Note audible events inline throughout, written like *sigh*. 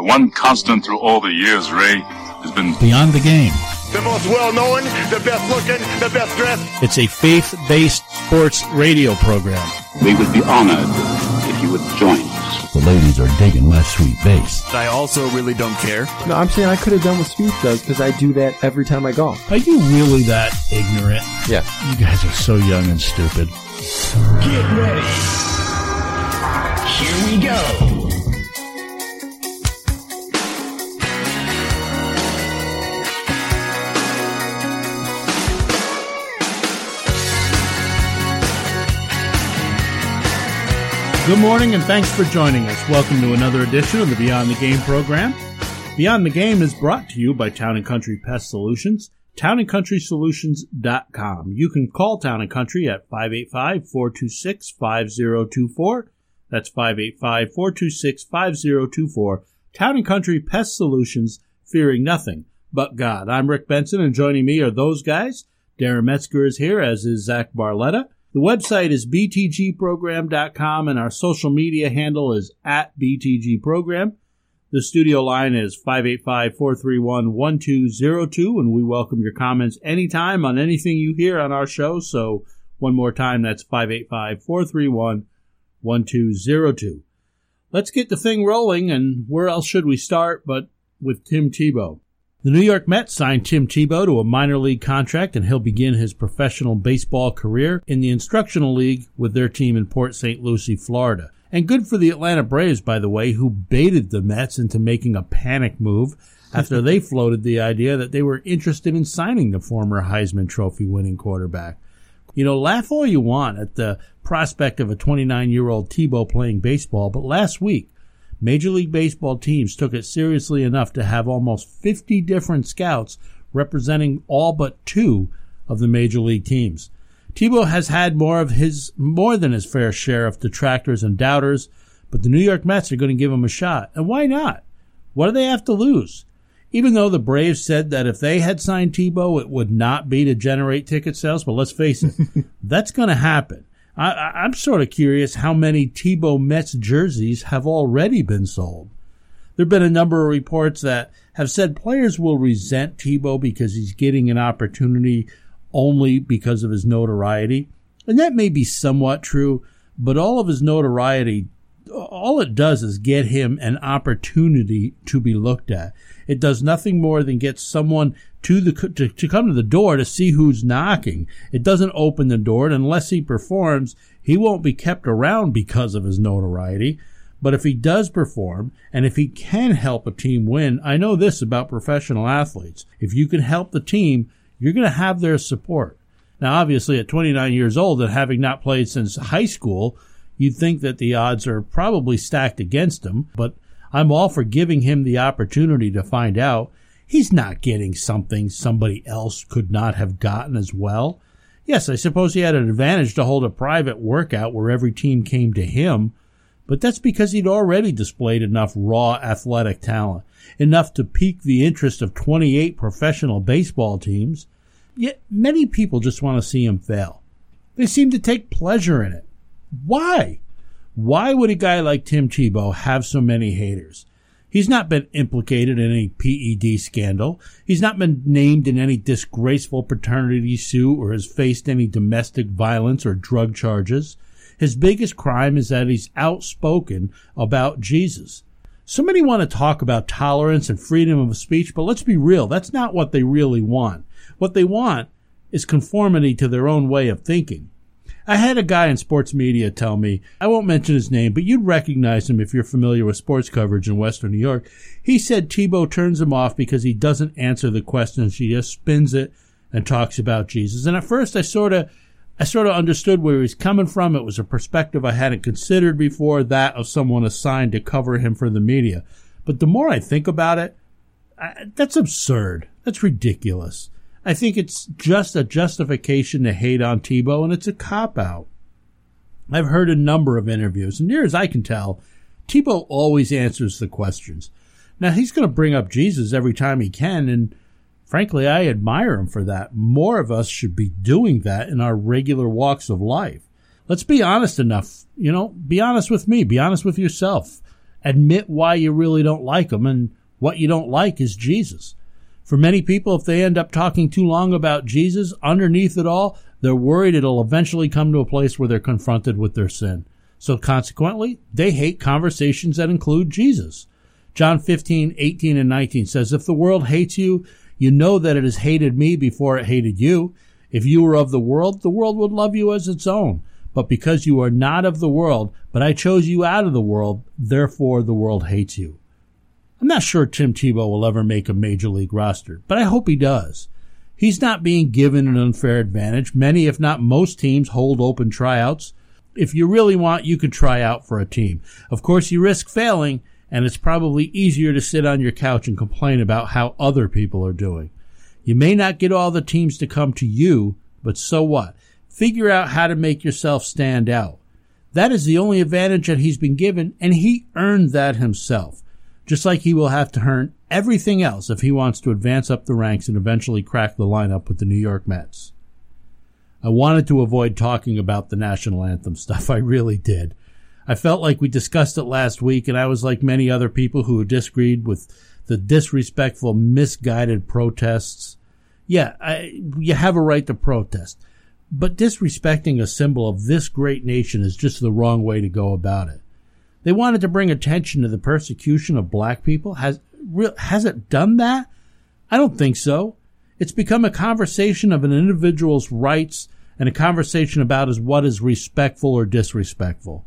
The one constant through all the years, Ray, has been Beyond the Game. The most well known, the best looking, the best dressed. It's a faith based sports radio program. We would be honored if you would join us. The ladies are digging my sweet bass. I also really don't care. No, I'm saying I could have done what Spieth does because I do that every time I golf. Are you really that ignorant? Yeah. You guys are so young and stupid. Get ready. Here we go. Good morning and thanks for joining us. Welcome to another edition of the Beyond the Game program. Beyond the Game is brought to you by Town and Country Pest Solutions, townandcountrysolutions.com. You can call Town and Country at 585-426-5024. That's 585-426-5024. Town and Country Pest Solutions, fearing nothing but God. I'm Rick Benson and joining me are those guys. Darren Metzger is here, as is Zach Barletta. The website is btgprogram.com and our social media handle is at btgprogram. The studio line is 585-431-1202 and we welcome your comments anytime on anything you hear on our show. So one more time, that's 585-431-1202. Let's get the thing rolling and where else should we start but with Tim Tebow. The New York Mets signed Tim Tebow to a minor league contract and he'll begin his professional baseball career in the instructional league with their team in Port St. Lucie, Florida. And good for the Atlanta Braves, by the way, who baited the Mets into making a panic move after they *laughs* floated the idea that they were interested in signing the former Heisman Trophy winning quarterback. You know, laugh all you want at the prospect of a 29 year old Tebow playing baseball, but last week, Major League Baseball teams took it seriously enough to have almost 50 different scouts representing all but two of the major league teams. Tebow has had more of his, more than his fair share of detractors and doubters, but the New York Mets are going to give him a shot. And why not? What do they have to lose? Even though the Braves said that if they had signed Tebow, it would not be to generate ticket sales, but let's face it, *laughs* that's going to happen. I, am sort of curious how many Tebow Mets jerseys have already been sold. There have been a number of reports that have said players will resent Tebow because he's getting an opportunity only because of his notoriety. And that may be somewhat true, but all of his notoriety, all it does is get him an opportunity to be looked at. It does nothing more than get someone to the to, to come to the door to see who's knocking. It doesn't open the door, and unless he performs, he won't be kept around because of his notoriety. But if he does perform, and if he can help a team win, I know this about professional athletes. If you can help the team, you're going to have their support. Now, obviously, at 29 years old and having not played since high school, you'd think that the odds are probably stacked against him, but I'm all for giving him the opportunity to find out. He's not getting something somebody else could not have gotten as well. Yes, I suppose he had an advantage to hold a private workout where every team came to him, but that's because he'd already displayed enough raw athletic talent, enough to pique the interest of 28 professional baseball teams. Yet many people just want to see him fail. They seem to take pleasure in it. Why? Why would a guy like Tim Tebow have so many haters? He's not been implicated in any PED scandal. He's not been named in any disgraceful paternity suit or has faced any domestic violence or drug charges. His biggest crime is that he's outspoken about Jesus. So many want to talk about tolerance and freedom of speech, but let's be real. That's not what they really want. What they want is conformity to their own way of thinking. I had a guy in sports media tell me, I won't mention his name, but you'd recognize him if you're familiar with sports coverage in Western New York. He said Tebow turns him off because he doesn't answer the questions. He just spins it and talks about Jesus. And at first I sort of, I sort of understood where he's coming from. It was a perspective I hadn't considered before, that of someone assigned to cover him for the media. But the more I think about it, I, that's absurd. That's ridiculous. I think it's just a justification to hate on Tebow, and it's a cop out. I've heard a number of interviews, and near as I can tell, Tebow always answers the questions. Now, he's going to bring up Jesus every time he can, and frankly, I admire him for that. More of us should be doing that in our regular walks of life. Let's be honest enough, you know, be honest with me, be honest with yourself. Admit why you really don't like him, and what you don't like is Jesus. For many people, if they end up talking too long about Jesus, underneath it all, they're worried it'll eventually come to a place where they're confronted with their sin. So consequently, they hate conversations that include Jesus. John 15, 18, and 19 says, If the world hates you, you know that it has hated me before it hated you. If you were of the world, the world would love you as its own. But because you are not of the world, but I chose you out of the world, therefore the world hates you. I'm not sure Tim Tebow will ever make a major league roster, but I hope he does. He's not being given an unfair advantage. Many, if not most teams, hold open tryouts. If you really want, you could try out for a team. Of course, you risk failing, and it's probably easier to sit on your couch and complain about how other people are doing. You may not get all the teams to come to you, but so what? Figure out how to make yourself stand out. That is the only advantage that he's been given, and he earned that himself. Just like he will have to earn everything else if he wants to advance up the ranks and eventually crack the lineup with the New York Mets. I wanted to avoid talking about the national anthem stuff. *laughs* I really did. I felt like we discussed it last week, and I was like many other people who disagreed with the disrespectful, misguided protests. Yeah, I, you have a right to protest, but disrespecting a symbol of this great nation is just the wrong way to go about it. They wanted to bring attention to the persecution of black people. Has has it done that? I don't think so. It's become a conversation of an individual's rights and a conversation about is what is respectful or disrespectful.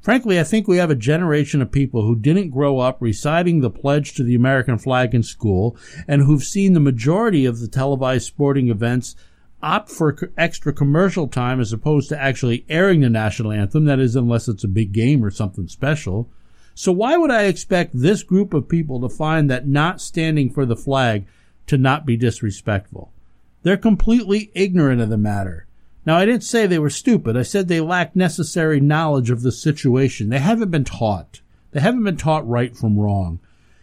Frankly, I think we have a generation of people who didn't grow up reciting the pledge to the American flag in school and who've seen the majority of the televised sporting events opt for extra commercial time as opposed to actually airing the national anthem. That is, unless it's a big game or something special. So why would I expect this group of people to find that not standing for the flag to not be disrespectful? They're completely ignorant of the matter. Now, I didn't say they were stupid. I said they lack necessary knowledge of the situation. They haven't been taught. They haven't been taught right from wrong.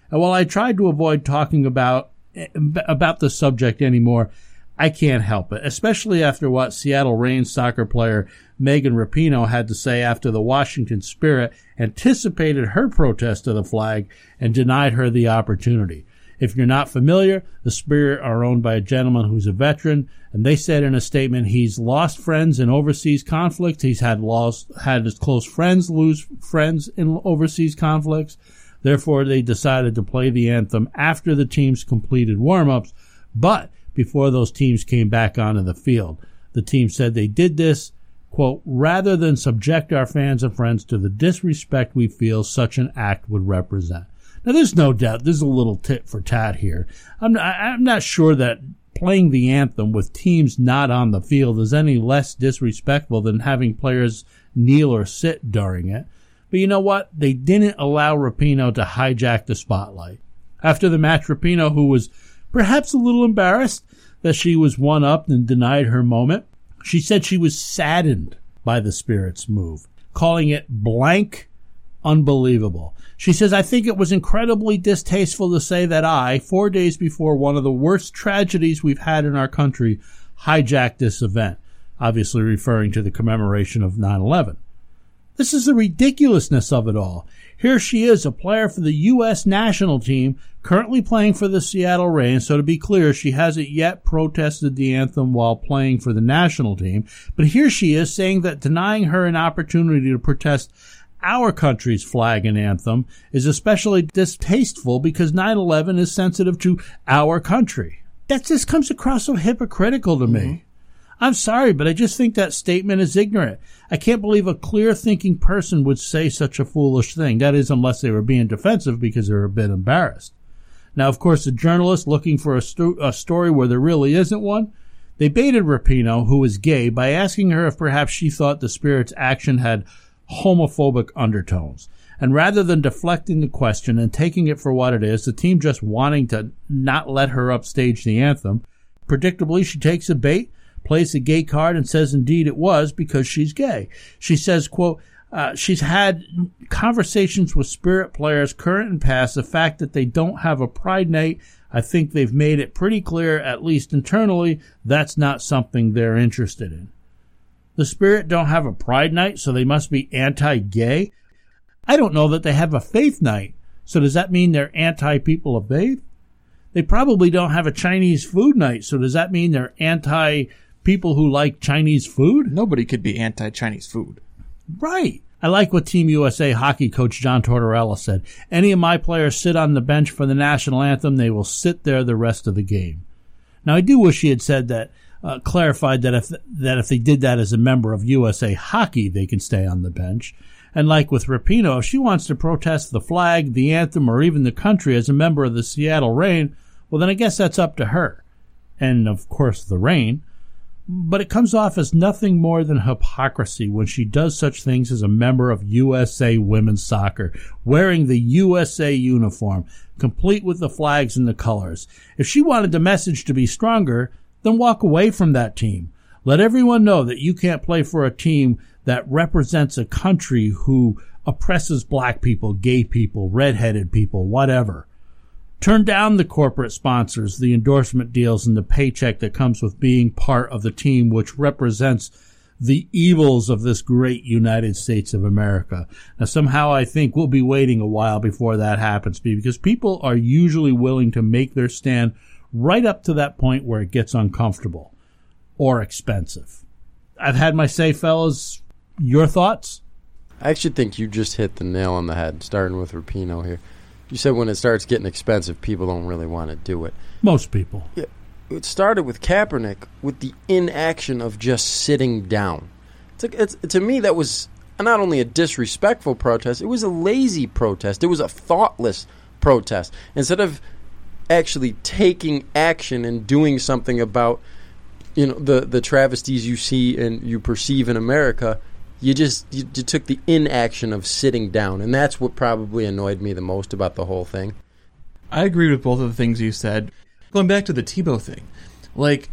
And while I tried to avoid talking about eh, about the subject anymore, I can't help it, especially after what Seattle Reigns soccer player Megan Rapinoe had to say after the Washington Spirit anticipated her protest of the flag and denied her the opportunity. If you're not familiar, the Spirit are owned by a gentleman who's a veteran, and they said in a statement he's lost friends in overseas conflicts. He's had lost had his close friends lose friends in overseas conflicts. Therefore, they decided to play the anthem after the teams completed warm-ups, but before those teams came back onto the field. The team said they did this, quote, rather than subject our fans and friends to the disrespect we feel such an act would represent. Now, there's no doubt, there's a little tit for tat here. I'm, I'm not sure that playing the anthem with teams not on the field is any less disrespectful than having players kneel or sit during it. But you know what? They didn't allow Rapinoe to hijack the spotlight. After the match, Rapinoe, who was perhaps a little embarrassed that she was one up and denied her moment, she said she was saddened by the Spirit's move, calling it blank unbelievable. She says, I think it was incredibly distasteful to say that I, four days before one of the worst tragedies we've had in our country, hijacked this event, obviously referring to the commemoration of 9 11. This is the ridiculousness of it all. Here she is, a player for the U.S. national team, currently playing for the Seattle Reigns. So to be clear, she hasn't yet protested the anthem while playing for the national team. But here she is saying that denying her an opportunity to protest our country's flag and anthem is especially distasteful because 9-11 is sensitive to our country. That just comes across so hypocritical to mm-hmm. me. I'm sorry, but I just think that statement is ignorant. I can't believe a clear thinking person would say such a foolish thing. That is, unless they were being defensive because they're a bit embarrassed. Now, of course, the journalist looking for a, sto- a story where there really isn't one, they baited Rapinoe, who is gay, by asking her if perhaps she thought the spirit's action had homophobic undertones. And rather than deflecting the question and taking it for what it is, the team just wanting to not let her upstage the anthem, predictably she takes a bait, plays the gay card, and says indeed it was because she's gay. She says, quote, uh, she's had conversations with spirit players, current and past, the fact that they don't have a pride night. I think they've made it pretty clear, at least internally, that's not something they're interested in. The Spirit don't have a pride night, so they must be anti-gay. I don't know that they have a faith night. So does that mean they're anti people of faith? They probably don't have a Chinese food night. So does that mean they're anti people who like Chinese food? Nobody could be anti Chinese food. Right. I like what Team USA hockey coach John Tortorella said. Any of my players sit on the bench for the national anthem, they will sit there the rest of the game. Now, I do wish he had said that, uh, clarified that if that if they did that as a member of USA Hockey, they can stay on the bench. And like with Rapinoe, if she wants to protest the flag, the anthem, or even the country as a member of the Seattle Reign, well, then I guess that's up to her. And of course, the Reign but it comes off as nothing more than hypocrisy when she does such things as a member of USA women's soccer, wearing the USA uniform, complete with the flags and the colors. If she wanted the message to be stronger, then walk away from that team. Let everyone know that you can't play for a team that represents a country who oppresses black people, gay people, redheaded people, whatever. Turn down the corporate sponsors, the endorsement deals, and the paycheck that comes with being part of the team which represents the evils of this great United States of America. Now, somehow I think we'll be waiting a while before that happens because people are usually willing to make their stand right up to that point where it gets uncomfortable or expensive. I've had my say, fellas. Your thoughts? I actually think you just hit the nail on the head, starting with Rapinoe here. You said when it starts getting expensive, people don't really want to do it. Most people. Yeah, it started with Kaepernick with the inaction of just sitting down. It's, like, it's to me that was not only a disrespectful protest, it was a lazy protest. It was a thoughtless protest. Instead of actually taking action and doing something about you know the the travesties you see and you perceive in America, you just you, you, took the inaction of sitting down, and that's what probably annoyed me the most about the whole thing. I agree with both of the things you said. Going back to the Tebow thing, like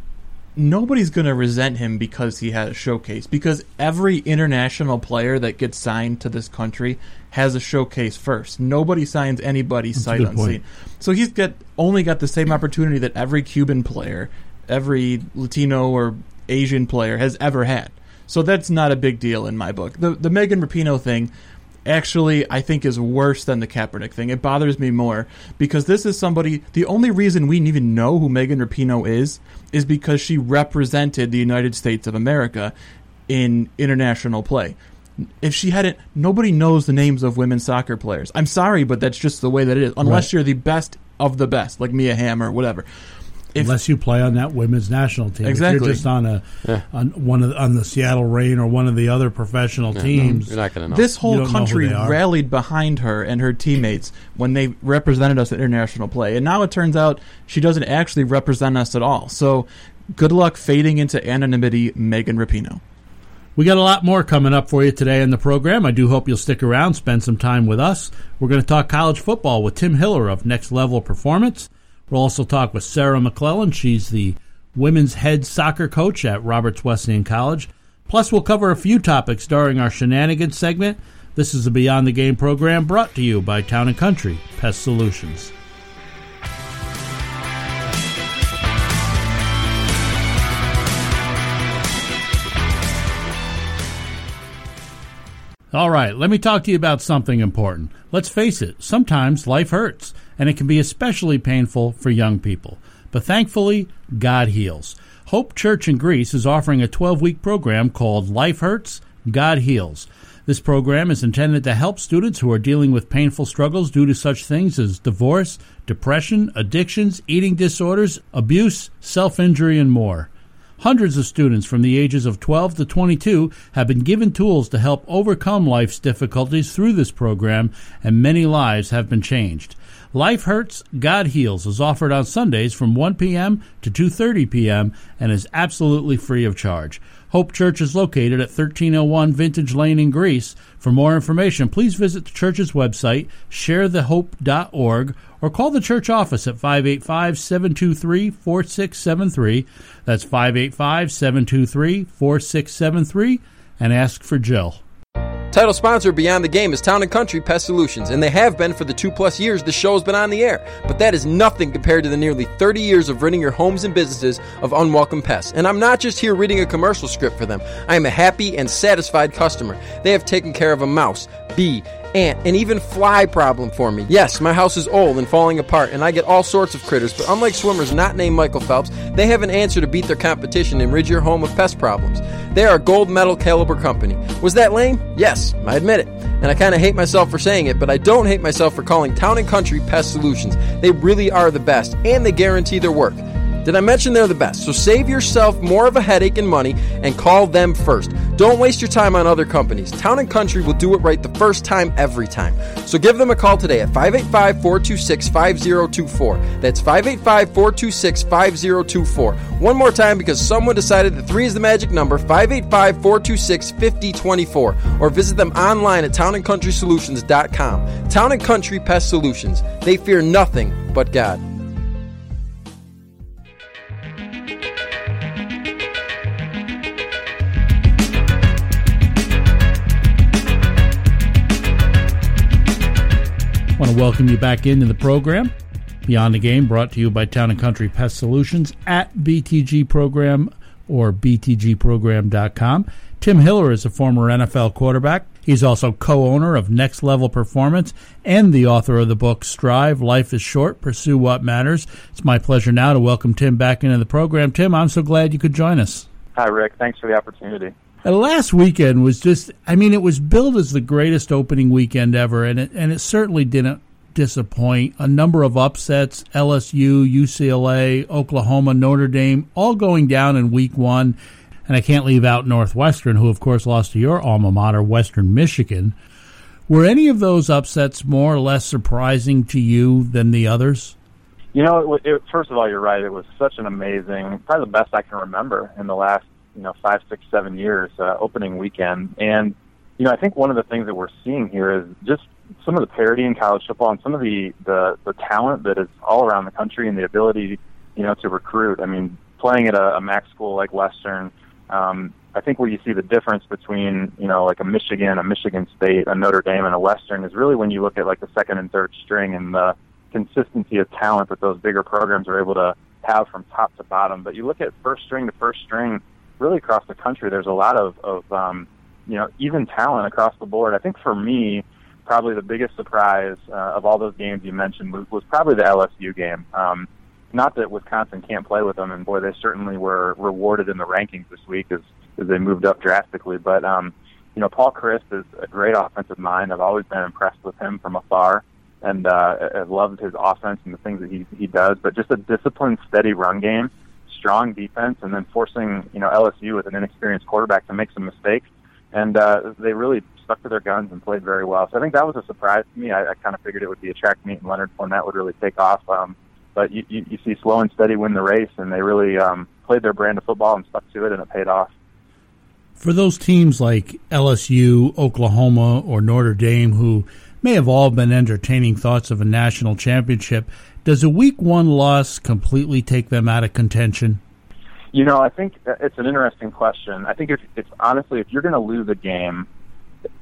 nobody's going to resent him because he had a showcase. Because every international player that gets signed to this country has a showcase first. Nobody signs anybody sight unseen. So he's got only got the same opportunity that every Cuban player, every Latino or Asian player has ever had. So that's not a big deal in my book. The the Megan Rapinoe thing actually I think is worse than the Kaepernick thing. It bothers me more because this is somebody the only reason we even know who Megan Rapinoe is is because she represented the United States of America in international play. If she hadn't nobody knows the names of women's soccer players. I'm sorry, but that's just the way that it is. Unless right. you're the best of the best, like Mia Hamm or whatever if, unless you play on that women's national team. Exactly. If you're just on a yeah. on one of on the Seattle Reign or one of the other professional yeah, teams. No, you're not going to know. This whole country rallied behind her and her teammates when they represented us at international play, and now it turns out she doesn't actually represent us at all. So, good luck fading into anonymity, Megan Rapinoe. We got a lot more coming up for you today in the program. I do hope you'll stick around, spend some time with us. We're going to talk college football with Tim Hiller of Next Level Performance. We'll also talk with Sarah McClellan. She's the women's head soccer coach at Roberts Wesleyan College. Plus, we'll cover a few topics during our shenanigans segment. This is the Beyond the Game program brought to you by Town and Country Pest Solutions. All right, let me talk to you about something important. Let's face it, sometimes life hurts and it can be especially painful for young people. But thankfully, God heals. Hope Church in Greece is offering a 12 week program called Life Hurts, God Heals. This program is intended to help students who are dealing with painful struggles due to such things as divorce, depression, addictions, eating disorders, abuse, self injury, and more. Hundreds of students from the ages of 12 to 22 have been given tools to help overcome life's difficulties through this program, and many lives have been changed. Life Hurts, God Heals is offered on Sundays from 1 p.m. to 2:30 p.m. and is absolutely free of charge. Hope Church is located at 1301 Vintage Lane in Greece. For more information, please visit the church's website, sharethehope.org, or call the church office at 585 723 4673. That's 585 723 4673, and ask for Jill. Title sponsor Beyond the Game is Town and Country Pest Solutions, and they have been for the two plus years the show has been on the air. But that is nothing compared to the nearly 30 years of ridding your homes and businesses of unwelcome pests. And I'm not just here reading a commercial script for them. I am a happy and satisfied customer. They have taken care of a mouse, bee, ant, and even fly problem for me. Yes, my house is old and falling apart, and I get all sorts of critters, but unlike swimmers not named Michael Phelps, they have an answer to beat their competition and rid your home of pest problems. They are a gold medal caliber company. Was that lame? Yes, I admit it. And I kind of hate myself for saying it, but I don't hate myself for calling Town and Country Pest Solutions. They really are the best, and they guarantee their work. Did I mention they're the best? So save yourself more of a headache and money and call them first. Don't waste your time on other companies. Town and Country will do it right the first time, every time. So give them a call today at 585 426 5024. That's 585 426 5024. One more time because someone decided that 3 is the magic number 585 426 5024. Or visit them online at townandcountrysolutions.com. Town and Country Pest Solutions. They fear nothing but God. Want to welcome you back into the program. Beyond the Game brought to you by Town and Country Pest Solutions at BTG Program or BTGprogram.com. Tim Hiller is a former NFL quarterback. He's also co owner of Next Level Performance and the author of the book Strive Life is Short, Pursue What Matters. It's my pleasure now to welcome Tim back into the program. Tim, I'm so glad you could join us. Hi, Rick. Thanks for the opportunity. And last weekend was just, I mean, it was billed as the greatest opening weekend ever, and it, and it certainly didn't disappoint. A number of upsets LSU, UCLA, Oklahoma, Notre Dame, all going down in week one. And I can't leave out Northwestern, who, of course, lost to your alma mater, Western Michigan. Were any of those upsets more or less surprising to you than the others? You know, it, it, first of all, you're right. It was such an amazing, probably the best I can remember in the last, you know, five, six, seven years, uh, opening weekend. And, you know, I think one of the things that we're seeing here is just some of the parity in college football and some of the, the, the talent that is all around the country and the ability, you know, to recruit. I mean, playing at a, a MAC school like Western, um, I think where you see the difference between, you know, like a Michigan, a Michigan State, a Notre Dame, and a Western is really when you look at like the second and third string and the consistency of talent that those bigger programs are able to have from top to bottom. But you look at first string to first string, really across the country, there's a lot of, of um, you know, even talent across the board. I think for me, probably the biggest surprise uh, of all those games you mentioned was, was probably the LSU game. Um, not that Wisconsin can't play with them, and boy, they certainly were rewarded in the rankings this week as, as they moved up drastically. But um, you know, Paul Chryst is a great offensive mind. I've always been impressed with him from afar, and uh, I've loved his offense and the things that he he does. But just a disciplined, steady run game, strong defense, and then forcing you know LSU with an inexperienced quarterback to make some mistakes, and uh, they really stuck to their guns and played very well. So I think that was a surprise to me. I, I kind of figured it would be a track meet, and Leonard Fournette would really take off. Um, but you, you, you see slow and steady win the race, and they really um, played their brand of football and stuck to it, and it paid off. For those teams like LSU, Oklahoma, or Notre Dame, who may have all been entertaining thoughts of a national championship, does a week one loss completely take them out of contention? You know, I think it's an interesting question. I think if it's honestly, if you're going to lose a game,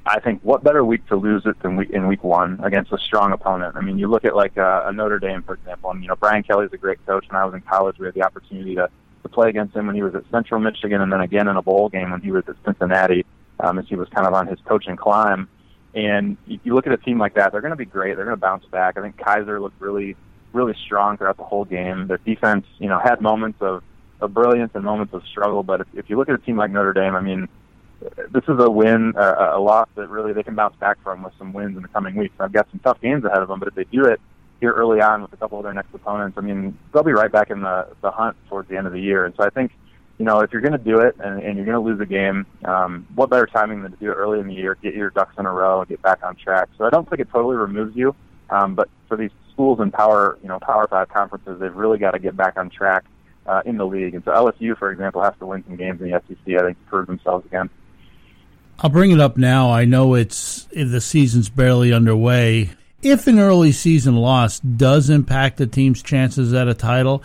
I think what better week to lose it than week, in week one against a strong opponent. I mean, you look at like a, a Notre Dame, for example, and you know Brian Kelly's a great coach. When I was in college, we had the opportunity to to play against him when he was at Central Michigan, and then again in a bowl game when he was at Cincinnati, um, as he was kind of on his coaching climb. And you look at a team like that; they're going to be great. They're going to bounce back. I think Kizer looked really, really strong throughout the whole game. Their defense, you know, had moments of of brilliance and moments of struggle. But if, if you look at a team like Notre Dame, I mean this is a win, uh, a loss that really they can bounce back from with some wins in the coming weeks. I've got some tough games ahead of them, but if they do it here early on with a couple of their next opponents, I mean, they'll be right back in the the hunt towards the end of the year. And so I think, you know, if you're going to do it and, and you're going to lose a game, um, what better timing than to do it early in the year, get your ducks in a row, and get back on track. So I don't think it totally removes you, um, but for these schools in power, you know, Power Five conferences, they've really got to get back on track uh, in the league. And so LSU, for example, has to win some games in the SEC. I think to prove themselves again. I'll bring it up now. I know it's the season's barely underway. If an early season loss does impact the team's chances at a title,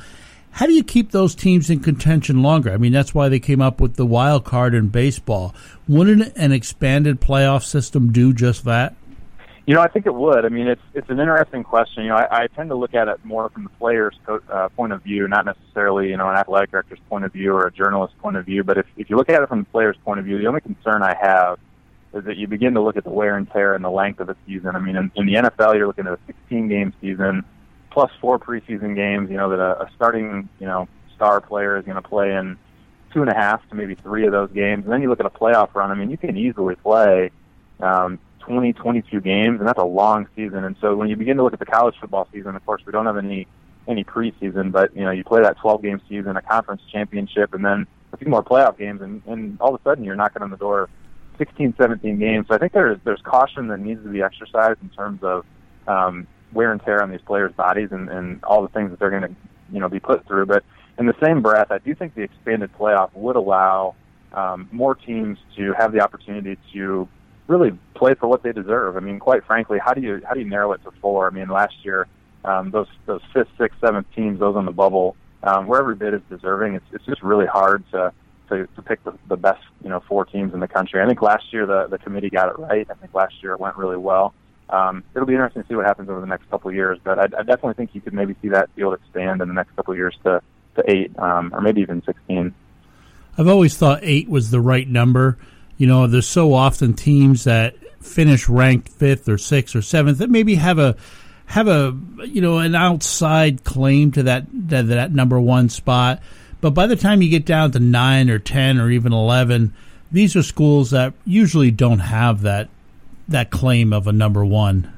how do you keep those teams in contention longer? I mean, that's why they came up with the wild card in baseball. Wouldn't an expanded playoff system do just that? You know, I think it would. I mean, it's it's an interesting question. You know, I, I tend to look at it more from the player's co- uh, point of view, not necessarily you know an athletic director's point of view or a journalist's point of view. But if if you look at it from the player's point of view, the only concern I have is that you begin to look at the wear and tear and the length of the season. I mean, in, in the NFL, you're looking at a 16 game season plus four preseason games. You know that a, a starting you know star player is going to play in two and a half to maybe three of those games. And then you look at a playoff run. I mean, you can easily play um, 20, 22 games, and that's a long season. And so when you begin to look at the college football season, of course, we don't have any any preseason, but you know, you play that 12 game season, a conference championship, and then a few more playoff games, and, and all of a sudden you're knocking on the door of 16, 17 games. So I think there's there's caution that needs to be exercised in terms of um, wear and tear on these players' bodies and, and all the things that they're going to you know be put through. But in the same breath, I do think the expanded playoff would allow um, more teams to have the opportunity to really play for what they deserve. I mean, quite frankly, how do you how do you narrow it to four? I mean, last year um, those those fifth, sixth, seventh teams, those on the bubble, um, where every bit is deserving. It's it's just really hard to to, to pick the, the best you know four teams in the country. I think last year the the committee got it right. I think last year it went really well. Um, it'll be interesting to see what happens over the next couple of years, but I, I definitely think you could maybe see that field expand in the next couple of years to to eight um, or maybe even sixteen. I've always thought eight was the right number. You know, there's so often teams that finish ranked fifth or sixth or seventh that maybe have a have a you know an outside claim to that that, that number one spot. But by the time you get down to nine or ten or even eleven, these are schools that usually don't have that that claim of a number one.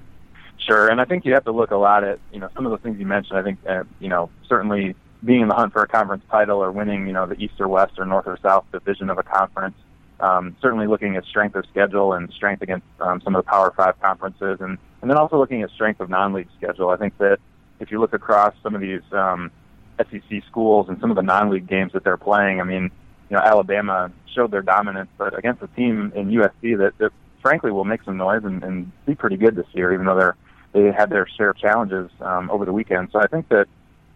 Sure, and I think you have to look a lot at you know some of the things you mentioned. I think uh, you know certainly being in the hunt for a conference title or winning you know the East or West or North or South division of a conference. Um, certainly looking at strength of schedule and strength against um, some of the Power Five conferences, and and then also looking at strength of non-league schedule. I think that if you look across some of these um, SEC schools and some of the non-league games that they're playing, I mean, you know, Alabama showed their dominance, but against a team in USC that, that frankly will make some noise and, and be pretty good this year, even though they're they had their share of challenges um, over the weekend. So I think that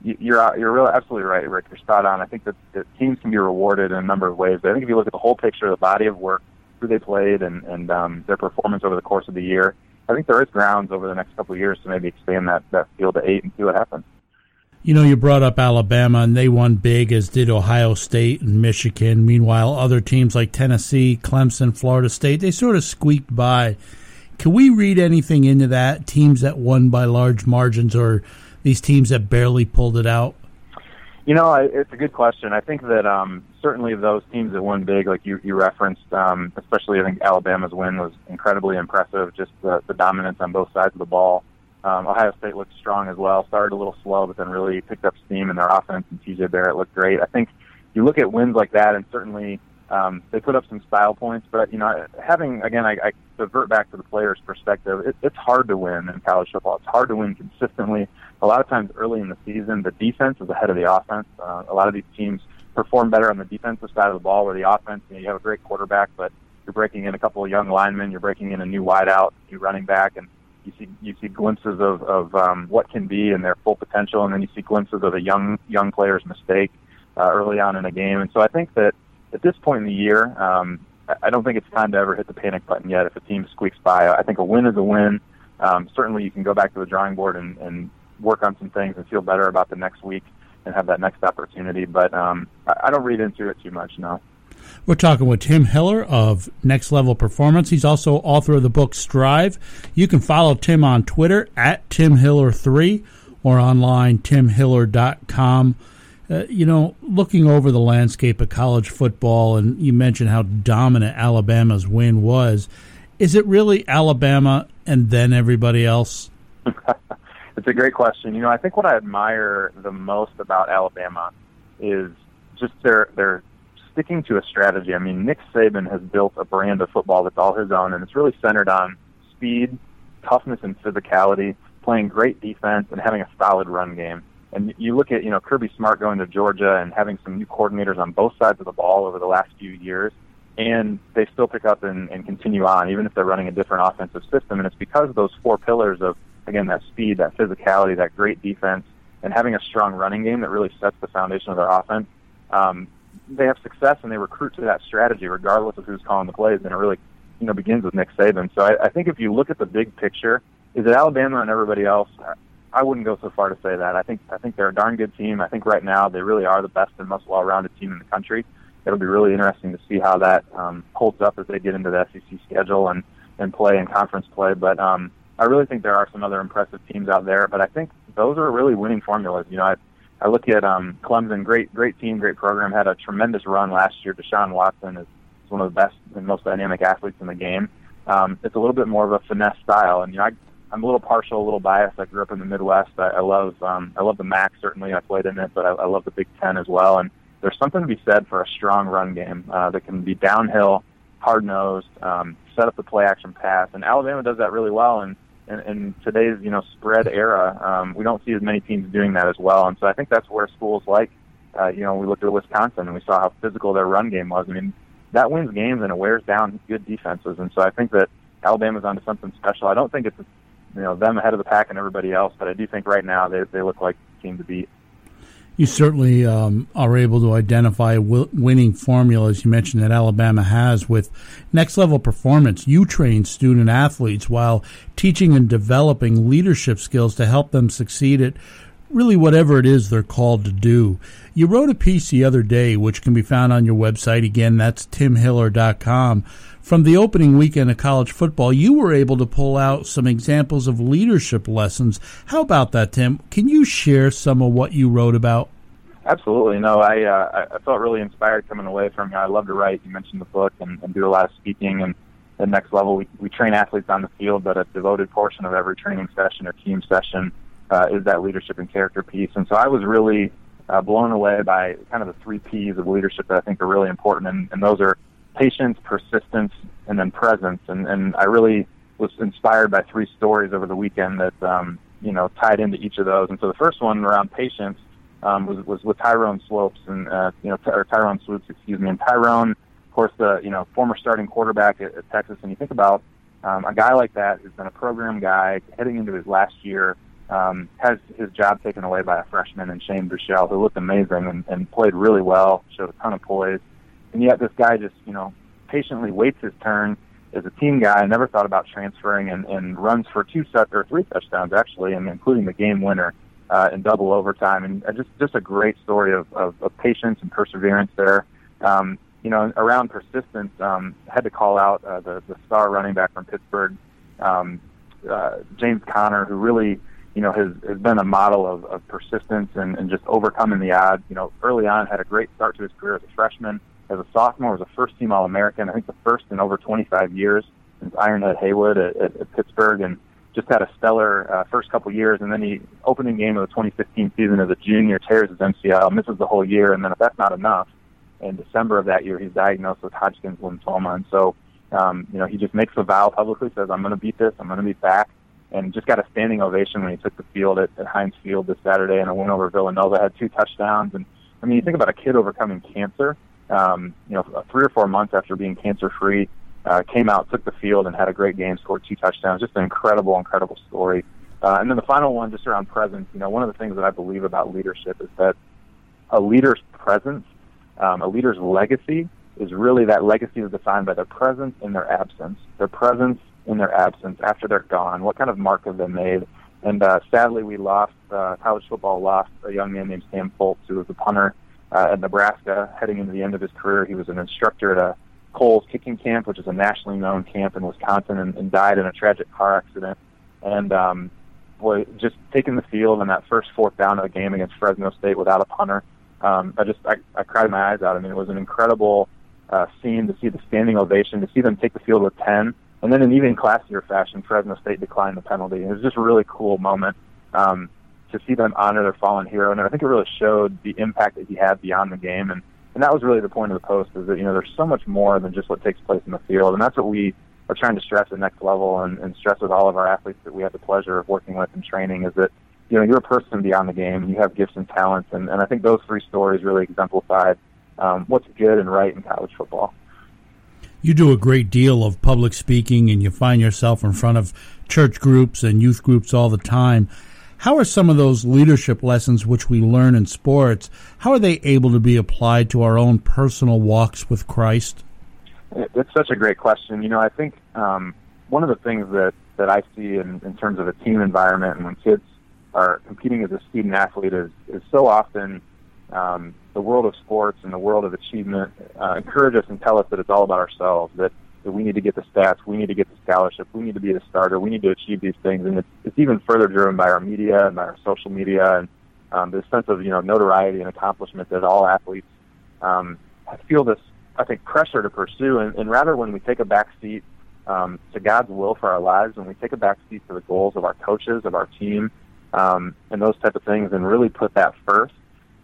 you're you're really absolutely right, Rick. You're spot on. I think that, that teams can be rewarded in a number of ways. But I think if you look at the whole picture, the body of work, who they played, and and um, their performance over the course of the year, I think there is grounds over the next couple of years to maybe expand that that field to eight and see what happens. You know, you brought up Alabama, and they won big, as did Ohio State and Michigan. Meanwhile, other teams like Tennessee, Clemson, Florida State, they sort of squeaked by. Can we read anything into that? Teams that won by large margins, or these teams that barely pulled it out? You know, it's a good question. I think that um, certainly those teams that won big, like you, you referenced, um, especially I think Alabama's win was incredibly impressive. Just the, the dominance on both sides of the ball. Um, Ohio State looked strong as well. Started a little slow, but then really picked up steam in their offense. And TJ Barrett looked great. I think you look at wins like that, and certainly um, they put up some style points. But you know, having again, I, I divert back to the player's perspective. It, it's hard to win in college football. It's hard to win consistently. A lot of times early in the season, the defense is ahead of the offense. Uh, a lot of these teams perform better on the defensive side of the ball, where the offense, you, know, you have a great quarterback, but you're breaking in a couple of young linemen, you're breaking in a new wideout, new running back, and you see you see glimpses of of um, what can be and their full potential, and then you see glimpses of a young young player's mistake uh, early on in a game. And so I think that at this point in the year, um, I don't think it's time to ever hit the panic button yet. If a team squeaks by, I think a win is a win. Um, certainly, you can go back to the drawing board and, and work on some things and feel better about the next week and have that next opportunity. But um, I, I don't read into it too much. No. We're talking with Tim Hiller of Next Level Performance. He's also author of the book Strive. You can follow Tim on Twitter at TimHiller3 or online timhiller.com. Uh, you know, looking over the landscape of college football, and you mentioned how dominant Alabama's win was. Is it really Alabama and then everybody else? *laughs* it's a great question. You know, I think what I admire the most about Alabama is just their their sticking to a strategy. I mean, Nick Saban has built a brand of football that's all his own, and it's really centered on speed, toughness, and physicality, playing great defense, and having a solid run game. And you look at, you know, Kirby Smart going to Georgia and having some new coordinators on both sides of the ball over the last few years, and they still pick up and, and continue on, even if they're running a different offensive system. And it's because of those four pillars of, again, that speed, that physicality, that great defense, and having a strong running game that really sets the foundation of their offense. Um, they have success and they recruit to that strategy, regardless of who's calling the plays, and it really, you know, begins with Nick Saban. So I, I think if you look at the big picture, is it Alabama and everybody else? I wouldn't go so far to say that. I think I think they're a darn good team. I think right now they really are the best and most well-rounded team in the country. it'll be really interesting to see how that um, holds up as they get into the SEC schedule and and play in conference play. But um, I really think there are some other impressive teams out there. But I think those are really winning formulas. You know, I I look at um, Clemson, great great team, great program, had a tremendous run last year. Deshaun Watson is one of the best and most dynamic athletes in the game. Um, it's a little bit more of a finesse style, and you know I, I'm a little partial, a little biased. I grew up in the Midwest. I, I love um, I love the MAC certainly. I played in it, but I, I love the Big Ten as well. And there's something to be said for a strong run game uh, that can be downhill, hard nosed, um, set up the play action pass, and Alabama does that really well. And in, in today's you know spread era, um, we don't see as many teams doing that as well. And so I think that's where schools like uh, you know we looked at Wisconsin and we saw how physical their run game was. I mean that wins games and it wears down good defenses. And so I think that Alabama's onto something special. I don't think it's you know them ahead of the pack and everybody else, but I do think right now they they look like the team to beat. You certainly um, are able to identify w- winning formulas. You mentioned that Alabama has with next level performance. You train student athletes while teaching and developing leadership skills to help them succeed at really whatever it is they're called to do. You wrote a piece the other day, which can be found on your website. Again, that's timhiller.com. From the opening weekend of college football, you were able to pull out some examples of leadership lessons. How about that, Tim? Can you share some of what you wrote about? Absolutely. No, I uh, I felt really inspired coming away from. You. I love to write. You mentioned the book and, and do a lot of speaking. And the next level, we we train athletes on the field, but a devoted portion of every training session or team session uh, is that leadership and character piece. And so I was really uh, blown away by kind of the three P's of leadership that I think are really important, and, and those are patience, persistence, and then presence. And, and I really was inspired by three stories over the weekend that um, you know tied into each of those. And so the first one around patience um, was was with Tyrone Slopes and uh, you know or Tyrone Swoopes, excuse me. And Tyrone, of course, the you know former starting quarterback at, at Texas. And you think about um, a guy like that who's been a program guy heading into his last year. Um, has his job taken away by a freshman in Shane Buechele, who looked amazing and, and played really well, showed a ton of poise and yet this guy just you know patiently waits his turn as a team guy. Never thought about transferring and, and runs for two set or three touchdowns actually, and including the game winner uh, in double overtime. And uh, just just a great story of, of, of patience and perseverance there. Um, you know, around persistence, um, had to call out uh, the the star running back from Pittsburgh, um, uh, James Conner, who really you know, has, has been a model of, of persistence and, and just overcoming the odds. You know, early on had a great start to his career as a freshman, as a sophomore, was a first team All American. I think the first in over 25 years since Ironhead Heyward at, at, at Pittsburgh, and just had a stellar uh, first couple years. And then he opening game of the 2015 season as a junior tears his MCL, misses the whole year, and then if that's not enough, in December of that year he's diagnosed with Hodgkin's lymphoma, and so um, you know he just makes a vow publicly, says I'm going to beat this, I'm going to be back. And just got a standing ovation when he took the field at, at Heinz Field this Saturday and a win over Villanova. Had two touchdowns, and I mean, you think about a kid overcoming cancer um, you know, three or four months after being cancer free, uh, came out, took the field, and had a great game, scored two touchdowns. Just an incredible, incredible story. Uh, and then the final one, just around presence. You know, one of the things that I believe about leadership is that a leader's presence, um, a leader's legacy, is really that legacy is defined by their presence in their absence. Their presence in their absence after they're gone. What kind of mark have they made? And uh, sadly, we lost uh, college football lost a young man named Sam Foltz, who was a punter uh, at Nebraska. Heading into the end of his career, he was an instructor at a Kohl's kicking camp, which is a nationally known camp in Wisconsin, and, and died in a tragic car accident. And um, boy, just taking the field on that first fourth down of the game against Fresno State without a punter, um, I just I, I cried my eyes out. I mean, it was an incredible uh, scene to see the standing ovation, to see them take the field with ten, and then in even classier fashion, Fresno State declined the penalty. It was just a really cool moment. Um, to see them honor their fallen hero. And I think it really showed the impact that he had beyond the game. And, and that was really the point of the post is that, you know, there's so much more than just what takes place in the field. And that's what we are trying to stress at next level and, and stress with all of our athletes that we have the pleasure of working with and training is that, you know, you're a person beyond the game. You have gifts and talents. And, and I think those three stories really exemplified um, what's good and right in college football. You do a great deal of public speaking and you find yourself in front of church groups and youth groups all the time. How are some of those leadership lessons which we learn in sports, how are they able to be applied to our own personal walks with Christ? It's such a great question. You know, I think um, one of the things that, that I see in, in terms of a team environment and when kids are competing as a student athlete is, is so often um, the world of sports and the world of achievement uh, encourage us and tell us that it's all about ourselves. That that we need to get the stats, we need to get the scholarship, we need to be the starter, we need to achieve these things, and it's, it's even further driven by our media and by our social media and um, this sense of you know notoriety and accomplishment that all athletes um, feel this I think pressure to pursue, and, and rather when we take a back seat um, to God's will for our lives, when we take a back seat to the goals of our coaches, of our team, um, and those type of things, and really put that first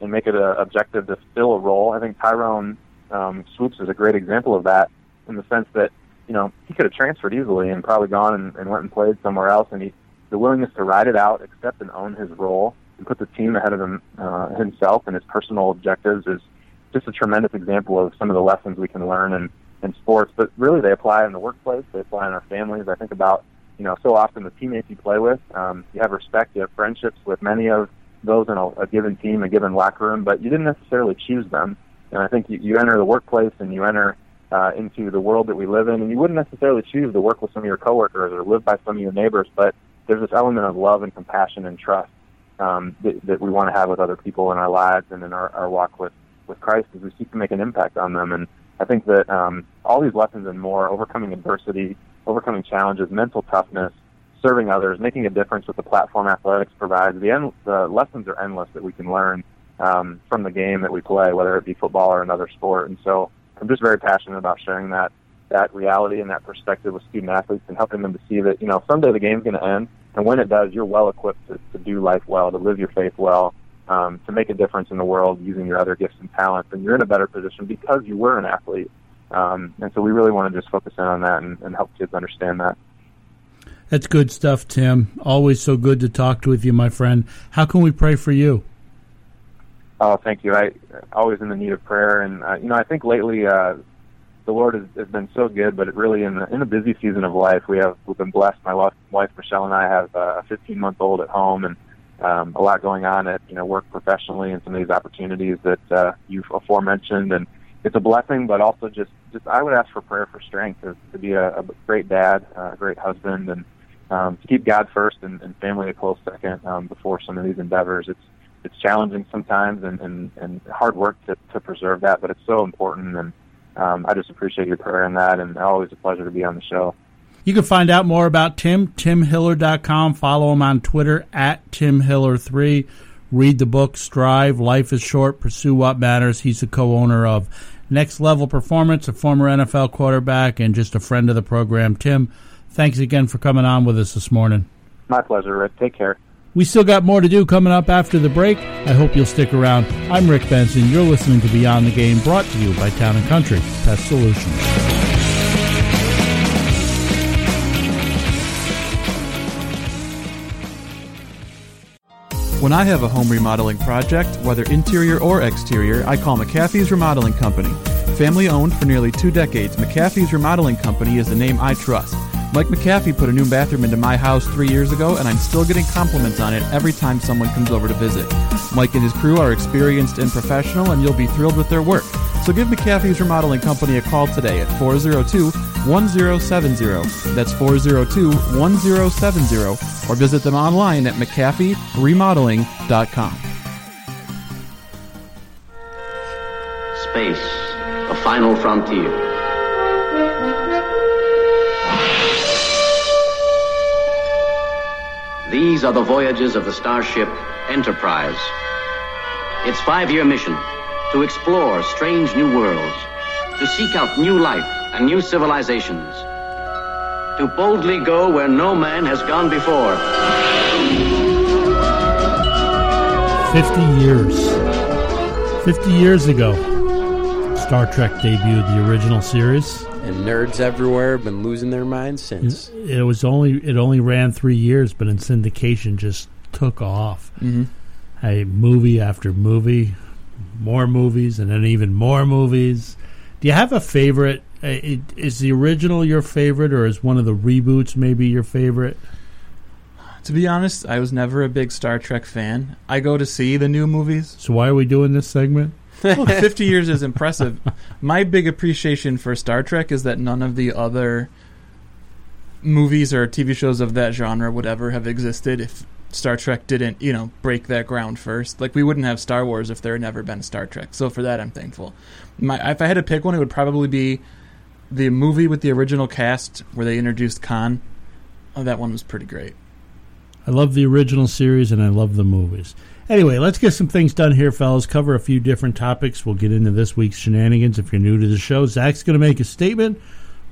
and make it an objective to fill a role. I think Tyrone um, Swoopes is a great example of that in the sense that you know he could have transferred easily and probably gone and, and went and played somewhere else, and he the willingness to ride it out, accept and own his role, and put the team ahead of him uh, himself and his personal objectives is just a tremendous example of some of the lessons we can learn in, in sports. But really, they apply in the workplace. They apply in our families. I think about you know so often the teammates you play with. Um, you have respect. You have friendships with many of those in a, a given team, a given locker room, but you didn't necessarily choose them. And I think you, you enter the workplace and you enter uh, into the world that we live in, and you wouldn't necessarily choose to work with some of your coworkers or live by some of your neighbors, but there's this element of love and compassion and trust um, that, that we want to have with other people in our lives and in our, our walk with, with Christ as we seek to make an impact on them. And I think that um, all these lessons and more, overcoming adversity, overcoming challenges, mental toughness, serving others, making a difference with the platform athletics provides, the, end, the lessons are endless that we can learn um, from the game that we play, whether it be football or another sport. And so I'm just very passionate about sharing that that reality and that perspective with student athletes and helping them to see that you know someday the game's going to end, and when it does, you're well equipped to, to do life well, to live your faith well, um, to make a difference in the world using your other gifts and talents, and you're in a better position because you were an athlete. Um, and so we really want to just focus in on that and, and help kids understand that. That's good stuff, Tim. Always so good to talk with you, my friend. How can we pray for you? Oh, thank you. I always in the need of prayer, and uh, you know, I think lately uh, the Lord has, has been so good. But it really, in the in the busy season of life, we have we've been blessed. My wife, Michelle, and I have uh, a 15 month old at home, and um, a lot going on at you know work professionally, and some of these opportunities that uh, you've aforementioned, and it's a blessing. But also, just just I would ask for prayer for strength to, to be a, a great dad, a great husband, and um, to keep God first and, and family a close second um, before some of these endeavors. It's it's challenging sometimes and, and, and hard work to, to preserve that, but it's so important. And um, I just appreciate your prayer in that, and always a pleasure to be on the show. You can find out more about Tim, timhiller.com. Follow him on Twitter at timhiller3. Read the book, Strive, Life is Short, Pursue What Matters. He's the co owner of Next Level Performance, a former NFL quarterback, and just a friend of the program. Tim, thanks again for coming on with us this morning. My pleasure, Rick. Take care. We still got more to do coming up after the break. I hope you'll stick around. I'm Rick Benson. You're listening to Beyond the Game, brought to you by Town and Country Pest Solutions. When I have a home remodeling project, whether interior or exterior, I call McAfee's Remodeling Company. Family owned for nearly two decades, McAfee's Remodeling Company is the name I trust. Mike McAfee put a new bathroom into my house three years ago, and I'm still getting compliments on it every time someone comes over to visit. Mike and his crew are experienced and professional, and you'll be thrilled with their work. So give McAfee's Remodeling Company a call today at 402 1070. That's 402 1070, or visit them online at McAfeeRemodeling.com. Space, the final frontier. These are the voyages of the starship Enterprise. Its five year mission to explore strange new worlds, to seek out new life and new civilizations, to boldly go where no man has gone before. 50 years. 50 years ago, Star Trek debuted the original series. And nerds everywhere have been losing their minds since. It was only it only ran three years, but in syndication just took off. Mm-hmm. A movie after movie, more movies, and then even more movies. Do you have a favorite? Is the original your favorite, or is one of the reboots maybe your favorite? To be honest, I was never a big Star Trek fan. I go to see the new movies. So why are we doing this segment? *laughs* Look, 50 years is impressive. My big appreciation for Star Trek is that none of the other movies or TV shows of that genre would ever have existed if Star Trek didn't, you know, break that ground first. Like we wouldn't have Star Wars if there had never been Star Trek. So for that, I'm thankful. My, if I had to pick one, it would probably be the movie with the original cast where they introduced Khan. Oh, that one was pretty great. I love the original series and I love the movies. Anyway, let's get some things done here, fellas. Cover a few different topics. We'll get into this week's shenanigans. If you're new to the show, Zach's going to make a statement.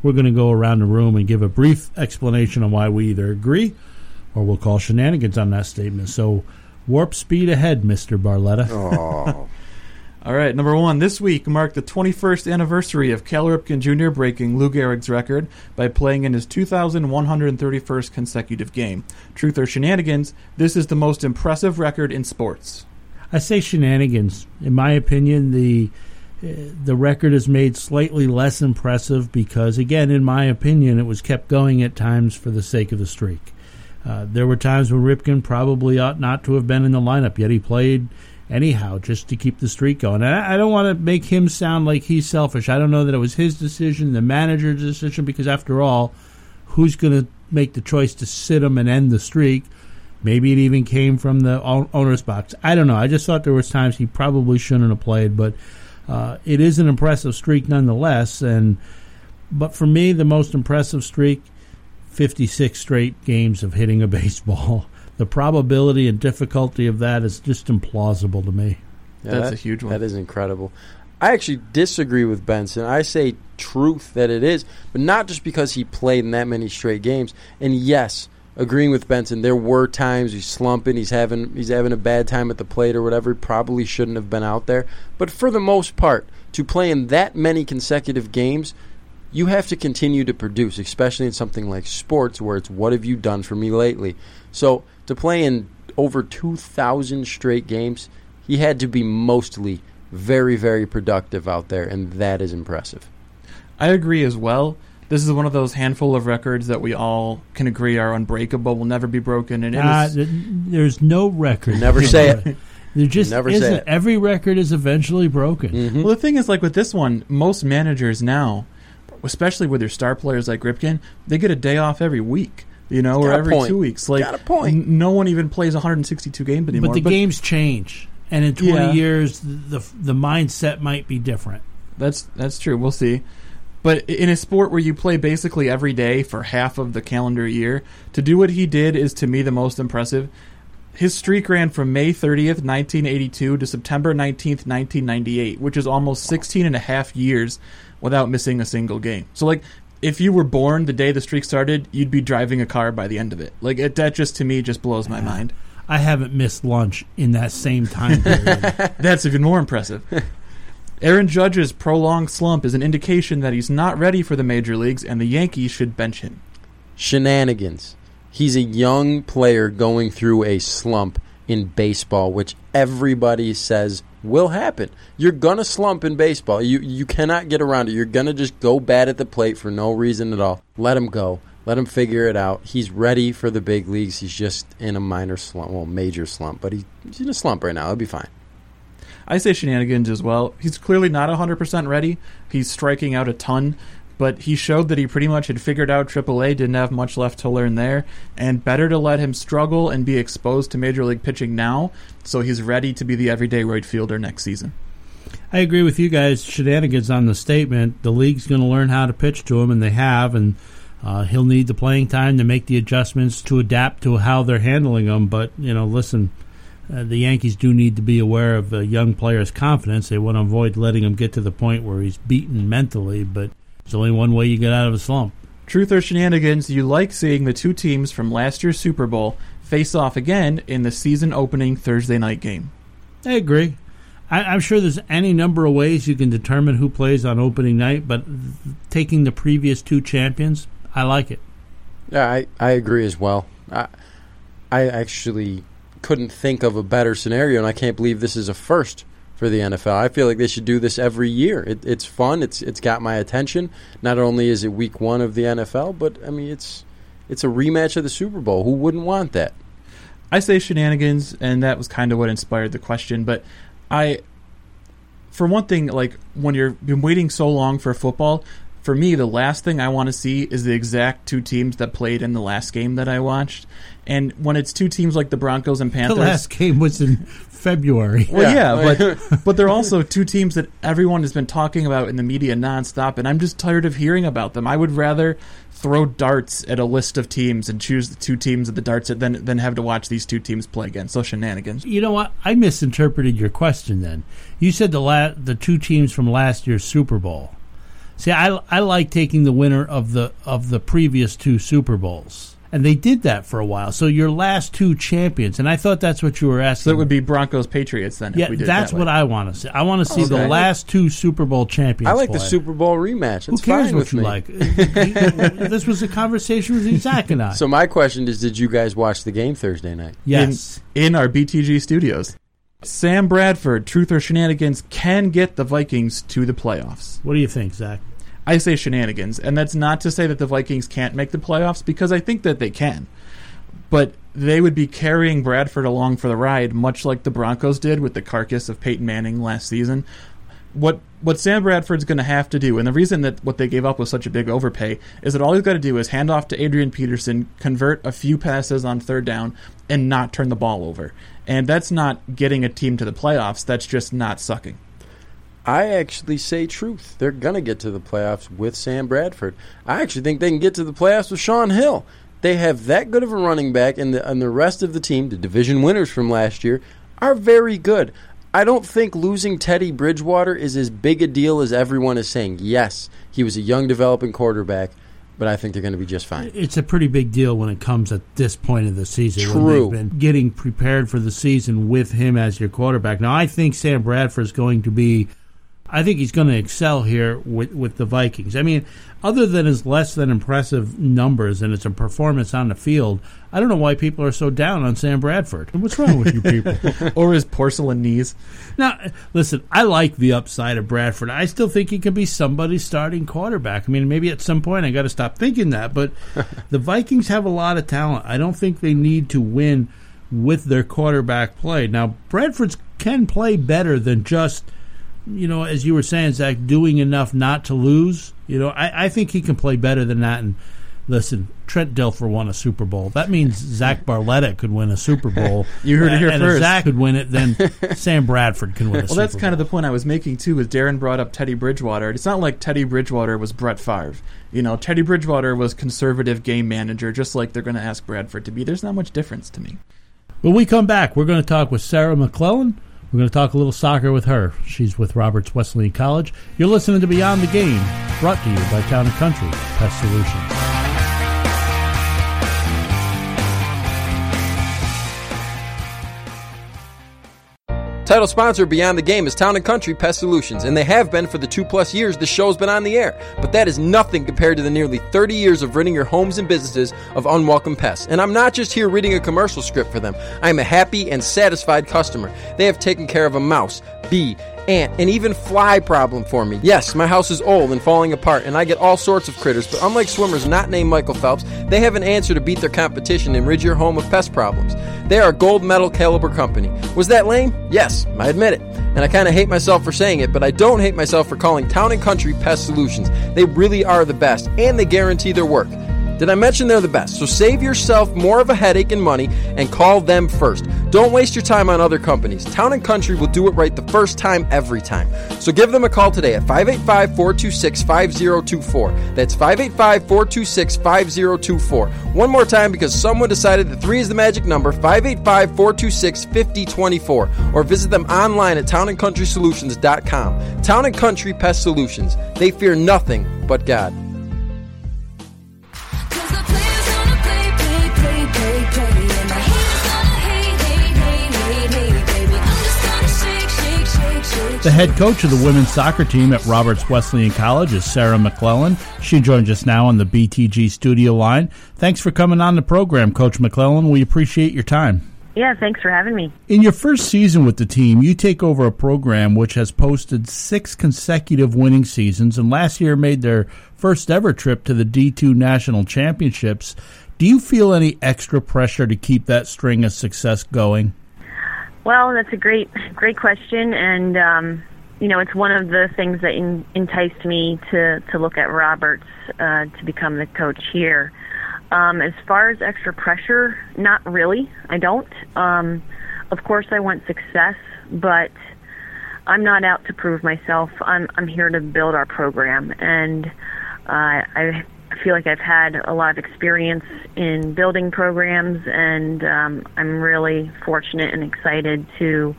We're going to go around the room and give a brief explanation on why we either agree or we'll call shenanigans on that statement. So, warp speed ahead, Mr. Barletta. Oh. *laughs* All right, number one. This week marked the 21st anniversary of Cal Ripken Jr. breaking Lou Gehrig's record by playing in his 2,131st consecutive game. Truth or shenanigans, this is the most impressive record in sports. I say shenanigans. In my opinion, the uh, the record is made slightly less impressive because, again, in my opinion, it was kept going at times for the sake of the streak. Uh, there were times when Ripken probably ought not to have been in the lineup, yet he played anyhow just to keep the streak going. And I, don't want to make him sound like he's selfish. I don't know that it was his decision, the manager's decision, because after all, who's going to make the choice to sit him and end the streak? Maybe it even came from the owner's box. I don't know. I just thought there was times he probably shouldn't have played, but uh, it is an impressive streak nonetheless. And but for me, the most impressive streak 56 straight games of hitting a *laughs* baseball. The probability and difficulty of that is just implausible to me. Yeah, That's that- a huge one. That is incredible. I actually disagree with Benson. I say truth that it is, but not just because he played in that many straight games. And yes, agreeing with Benson, there were times he's slumping, he's having he's having a bad time at the plate or whatever. He probably shouldn't have been out there. But for the most part, to play in that many consecutive games, you have to continue to produce, especially in something like sports where it's what have you done for me lately. So to play in over 2,000 straight games, he had to be mostly very, very productive out there, and that is impressive. I agree as well. This is one of those handful of records that we all can agree are unbreakable, will never be broken, and Uh, is- there's no record. Never say it. *laughs* There just Never isn't. it. Every record is eventually broken. Well, the thing is, like with this one, most managers now, especially with their star players like Ripken, they get a day off every week. You know, or Got a every point. two weeks. Like, Got a point. n- no one even plays 162 games anymore. But the games change, and in 20 Yeah. years, the the mindset might be different. That's that's true. We'll see. But in a sport where you play basically every day for half of the calendar year, to do what he did is to me the most impressive. His streak ran from May 30th, 1982 to September 19th, 1998, which is almost 16 and a half years without missing a single game. So like if you were born the day the streak started, you'd be driving a car by the end of it. Like it, that just to me just blows my mind. I haven't missed lunch in that same time period. *laughs* That's even more impressive. Aaron Judge's prolonged slump is an indication that he's not ready for the major leagues and the Yankees should bench him. Shenanigans. He's a young player going through a slump in baseball, which everybody says will happen. You're gonna slump in baseball. You you cannot get around it. You're gonna just go bad at the plate for no reason at all. Let him go. Let him figure it out. He's ready for the big leagues. He's just in a minor slump, well, major slump, but he, he's in a slump right now. He'll be fine. I say shenanigans as well. He's clearly not 100% ready. He's striking out a ton, but he showed that he pretty much had figured out AAA, didn't have much left to learn there, and better to let him struggle and be exposed to major league pitching now so he's ready to be the everyday right fielder next season. I agree with you guys. Shenanigans on the statement. The league's going to learn how to pitch to him, and they have, and uh, he'll need the playing time to make the adjustments to adapt to how they're handling him. But you know, listen, uh, the Yankees do need to be aware of a young player's confidence. They want to avoid letting him get to the point where he's beaten mentally. But there's only one way you get out of a slump. Truth or shenanigans, you like seeing the two teams from last year's Super Bowl face off again in the season opening Thursday night game. I agree. I, I'm sure there's any number of ways you can determine who plays on opening night, but taking the previous two champions, I like it. Yeah, I, I agree as well. I I actually couldn't think of a better scenario, and I can't believe this is a first for the NFL. I feel like they should do this every year. It, it's fun. It's it's got my attention. Not only is it Week One of the NFL, but I mean it's it's a rematch of the Super Bowl. Who wouldn't want that? I say shenanigans, and that was kind of what inspired the question. But I, for one thing, like when you're been waiting so long for football, for me, the last thing I want to see is the exact two teams that played in the last game that I watched. And when it's two teams like the Broncos and Panthers, The last game was in February. well, yeah, but *laughs* but they're also two teams that everyone has been talking about in the media nonstop, and I'm just tired of hearing about them. I would rather throw darts at a list of teams and choose the two teams at the darts than than have to watch these two teams play again. So shenanigans. You know what? I misinterpreted your question. Then you said the la- the two teams from last year's Super Bowl. See, I I like taking the winner of the of the previous two Super Bowls, and they did that for a while. So your last two champions, and I thought that's what you were asking. So it would be Broncos Patriots then. yeah, if we did that's it that what way. I want to see. I want to see the last two Super Bowl champions. I like the. Super Bowl rematch. Who cares fine what with you me. like? this was a conversation with Zach and I. So my question is, did you guys watch the game Thursday night? yes, in, in our BTG studios. Sam Bradford, Truth or Shenanigans, can get the Vikings to the playoffs. what do you think, Zach? I say shenanigans, and that's not to say that the Vikings can't make the playoffs because I think that they can. But they would be carrying Bradford along for the ride, much like the Broncos did with the carcass of Peyton Manning last season. What what Sam Bradford's going to have to do, and the reason that what they gave up was such a big overpay, is that all he's got to do is hand off to Adrian Peterson, convert a few passes on third down, and not turn the ball over. And that's not getting a team to the playoffs. That's just not sucking. I actually say truth. They're gonna get to the playoffs with Sam Bradford. I actually think they can get to the playoffs with Shaun Hill. They have that good of a running back, and the and the rest of the team, the division winners from last year, are very good. I don't think losing Teddy Bridgewater is as big a deal as everyone is saying. Yes, he was a young developing quarterback, but I think they're going to be just fine. it's a pretty big deal when it comes at this point of the season. When True. they've been getting prepared for the season with him as your quarterback. Now, I think Sam Bradford is going to be. I think he's going to excel here with with the Vikings. I mean, other than his less than impressive numbers and it's a performance on the field, I don't know why people are so down on Sam Bradford. *laughs* What's wrong with you people? *laughs* or his porcelain knees. Now, listen, I like the upside of Bradford. I still think he can be somebody's starting quarterback. I mean, maybe at some point I got to stop thinking that, but *laughs* the Vikings have a lot of talent. I don't think they need to win with their quarterback play. Now, Bradford's can play better than just, you know, as you were saying, Zach, doing enough not to lose. You know, I, I think he can play better than that. And listen, Trent Dilfer won a Super Bowl. That means Zach Barletta could win a Super Bowl. *laughs* You heard it here and first. if Zach could win it, then *laughs* Sam Bradford can win a Well, Super that's kind of the point I was making too. Is Darren brought up Teddy Bridgewater? It's not like Teddy Bridgewater was Brett Favre. You know, Teddy Bridgewater was conservative game manager, just like they're going to ask Bradford to be. There's not much difference to me. When we come back, we're going to talk with Sarah McClellan. We're going to talk a little soccer with her. She's with Roberts Wesleyan College. You're listening to Beyond the Game, brought to you by Town and Country Pest Solutions. Title sponsor Beyond the Game is Town and Country Pest Solutions, and they have been for the two plus years the show's been on the air. But that is nothing compared to the nearly 30 years of ridding your homes and businesses of unwelcome pests. And I'm not just here reading a commercial script for them. I am a happy and satisfied customer. They have taken care of a mouse, bee, ant, and even fly problem for me. Yes, my house is old and falling apart, and I get all sorts of critters, but unlike swimmers not named Michael Phelps, they have an answer to beat their competition and rid your home of pest problems. They are a gold medal caliber company. Was that lame? Yes, I admit it. And I kind of hate myself for saying it, but I don't hate myself for calling Town and Country Pest Solutions. They really are the best, and they guarantee their work. Did I mention they're the best? So save yourself more of a headache and money and call them first. Don't waste your time on other companies. Town and Country will do it right the first time, every time. So give them a call today at 585 426 5024. That's 585 426 5024. One more time because someone decided that 3 is the magic number 585 426 5024. Or visit them online at townandcountrysolutions.com. Town and Country Pest Solutions. They fear nothing but God. The head coach of the women's soccer team at Roberts Wesleyan College is Sarah McClellan. She joins us now on the BTG studio line. Thanks for coming on the program, Coach McClellan. We appreciate your time. Yeah, thanks for having me. In your first season with the team, you take over a program which has posted six consecutive winning seasons and last year made their first ever trip to the D2 National Championships. Do you feel any extra pressure to keep that string of success going? Well, that's a great, great question, and um, you know, it's one of the things that in, enticed me to to look at Roberts uh, to become the coach here. Um, as far as extra pressure, not really. I don't. Um, of course, I want success, but I'm not out to prove myself. I'm I'm here to build our program, and uh, I feel like I've had a lot of experience in building programs, and um, I'm really fortunate and excited to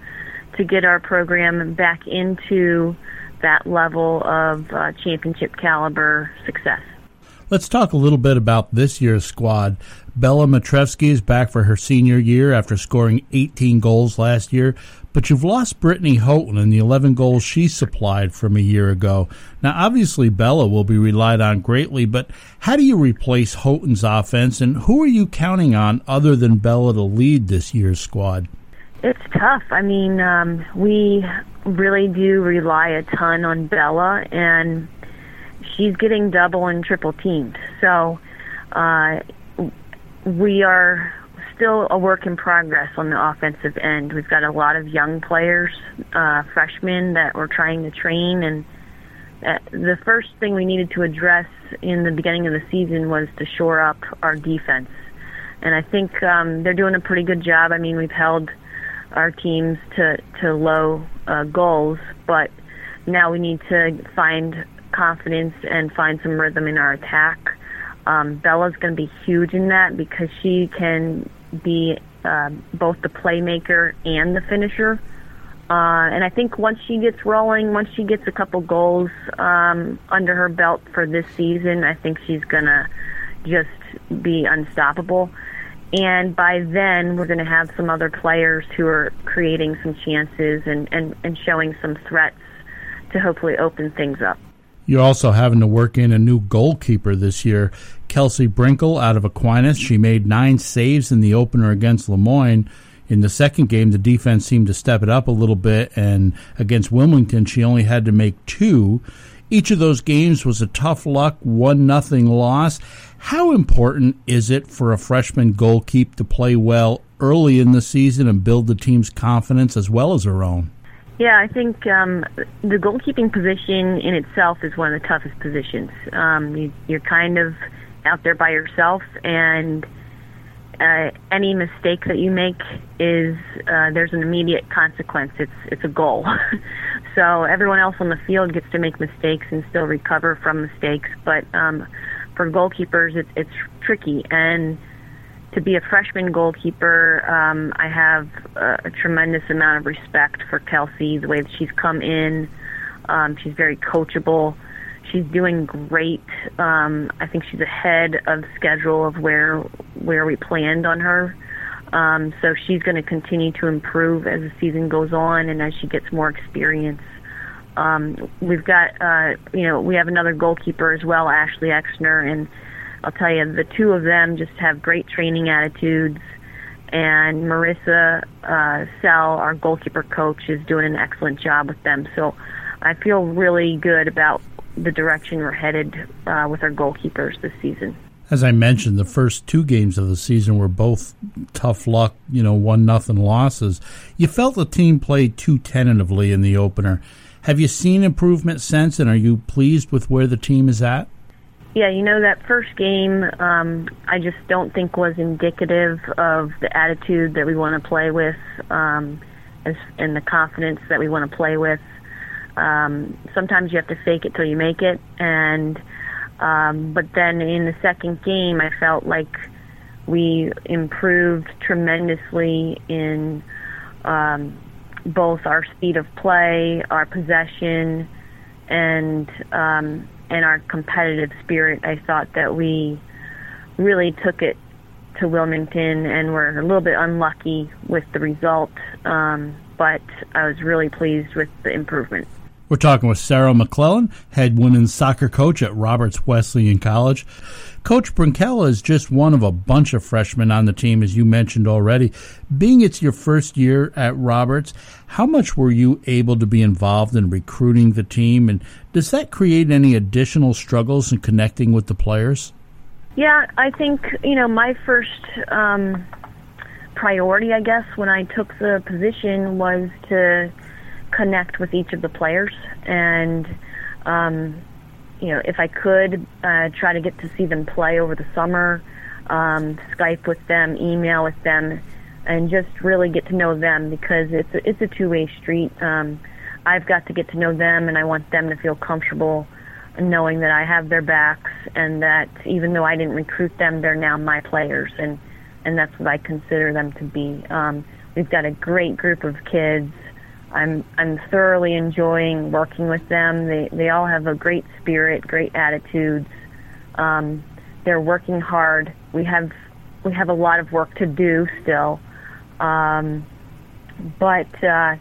to get our program back into that level of uh, championship caliber success. Let's talk a little bit about this year's squad. Bella Matrevsky is back for her senior year after scoring 18 goals last year, but you've lost Brittany Houghton and the 11 goals she supplied from a year ago. Now, obviously, Bella will be relied on greatly, but how do you replace Houghton's offense, and who are you counting on other than Bella to lead this year's squad? It's tough. I mean, um, we really do rely a ton on Bella, and she's getting double and triple teamed. So uh, we are still a work in progress on the offensive end. We've got a lot of young players, uh, freshmen that we're trying to train, and uh, the first thing we needed to address in the beginning of the season was to shore up our defense. And I think um, they're doing a pretty good job. I mean, we've held our teams to to low uh, goals, but now we need to find confidence and find some rhythm in our attack. Um, Bella's going to be huge in that because she can be uh, both the playmaker and the finisher. Uh, and I think once she gets rolling, once she gets a couple goals um, under her belt for this season, I think she's going to just be unstoppable. And by then, we're going to have some other players who are creating some chances and, and, and showing some threats to hopefully open things up. You're also having to work in a new goalkeeper this year. Kelsey Brinkle out of Aquinas. She made nine saves in the opener against Le Moyne. In the second game, the defense seemed to step it up a little bit, and against Wilmington, she only had to make two. Each of those games was a tough luck, one nothing loss. How important is it for a freshman goalkeeper to play well early in the season and build the team's confidence as well as her own? Yeah, I think um, the goalkeeping position in itself is one of the toughest positions. Um, you, you're kind of out there by yourself, and uh, any mistake that you make is uh, there's an immediate consequence. It's it's a goal. *laughs* so everyone else on the field gets to make mistakes and still recover from mistakes, but um, for goalkeepers, it, it's tricky and to be a freshman goalkeeper, um, I have a, a tremendous amount of respect for Kelsey, the way that she's come in. Um, she's very coachable. She's doing great. Um, I think she's ahead of schedule of where where we planned on her. Um, so she's going to continue to improve as the season goes on and as she gets more experience. Um, we've got, uh, you know, we have another goalkeeper as well, Ashley Exner, and I'll tell you, the two of them just have great training attitudes. And Marissa uh, Sell, our goalkeeper coach, is doing an excellent job with them. So I feel really good about the direction we're headed uh, with our goalkeepers this season. As I mentioned, the first two games of the season were both tough luck, you know, one nothing losses. You felt the team played too tentatively in the opener. Have you seen improvement since, and are you pleased with where the team is at? Yeah, you know that first game, um, I just don't think was indicative of the attitude that we want to play with, um, as, and the confidence that we want to play with. Um, sometimes you have to fake it till you make it, and um, but then in the second game, I felt like we improved tremendously in um, both our speed of play, our possession, and um, and our competitive spirit, I thought that we really took it to Wilmington and were a little bit unlucky with the result. Um, but I was really pleased with the improvement. We're talking with Sarah McClellan, head women's soccer coach at Roberts Wesleyan College. Coach Brinkella is just one of a bunch of freshmen on the team, as you mentioned already. Being it's your first year at Roberts, how much were you able to be involved in recruiting the team, and does that create any additional struggles in connecting with the players? Yeah, I think you know my first um, priority, I guess, when I took the position was to connect with each of the players and um, you know if I could uh, try to get to see them play over the summer, um, Skype with them, email with them, and just really get to know them because it's a, it's a two way street. Um, I've got to get to know them, and I want them to feel comfortable knowing that I have their backs and that even though I didn't recruit them, they're now my players, and and that's what I consider them to be. Um, we've got a great group of kids. I'm I'm thoroughly enjoying working with them. They they all have a great spirit, great attitudes. Um, they're working hard. We have we have a lot of work to do still, um, but uh,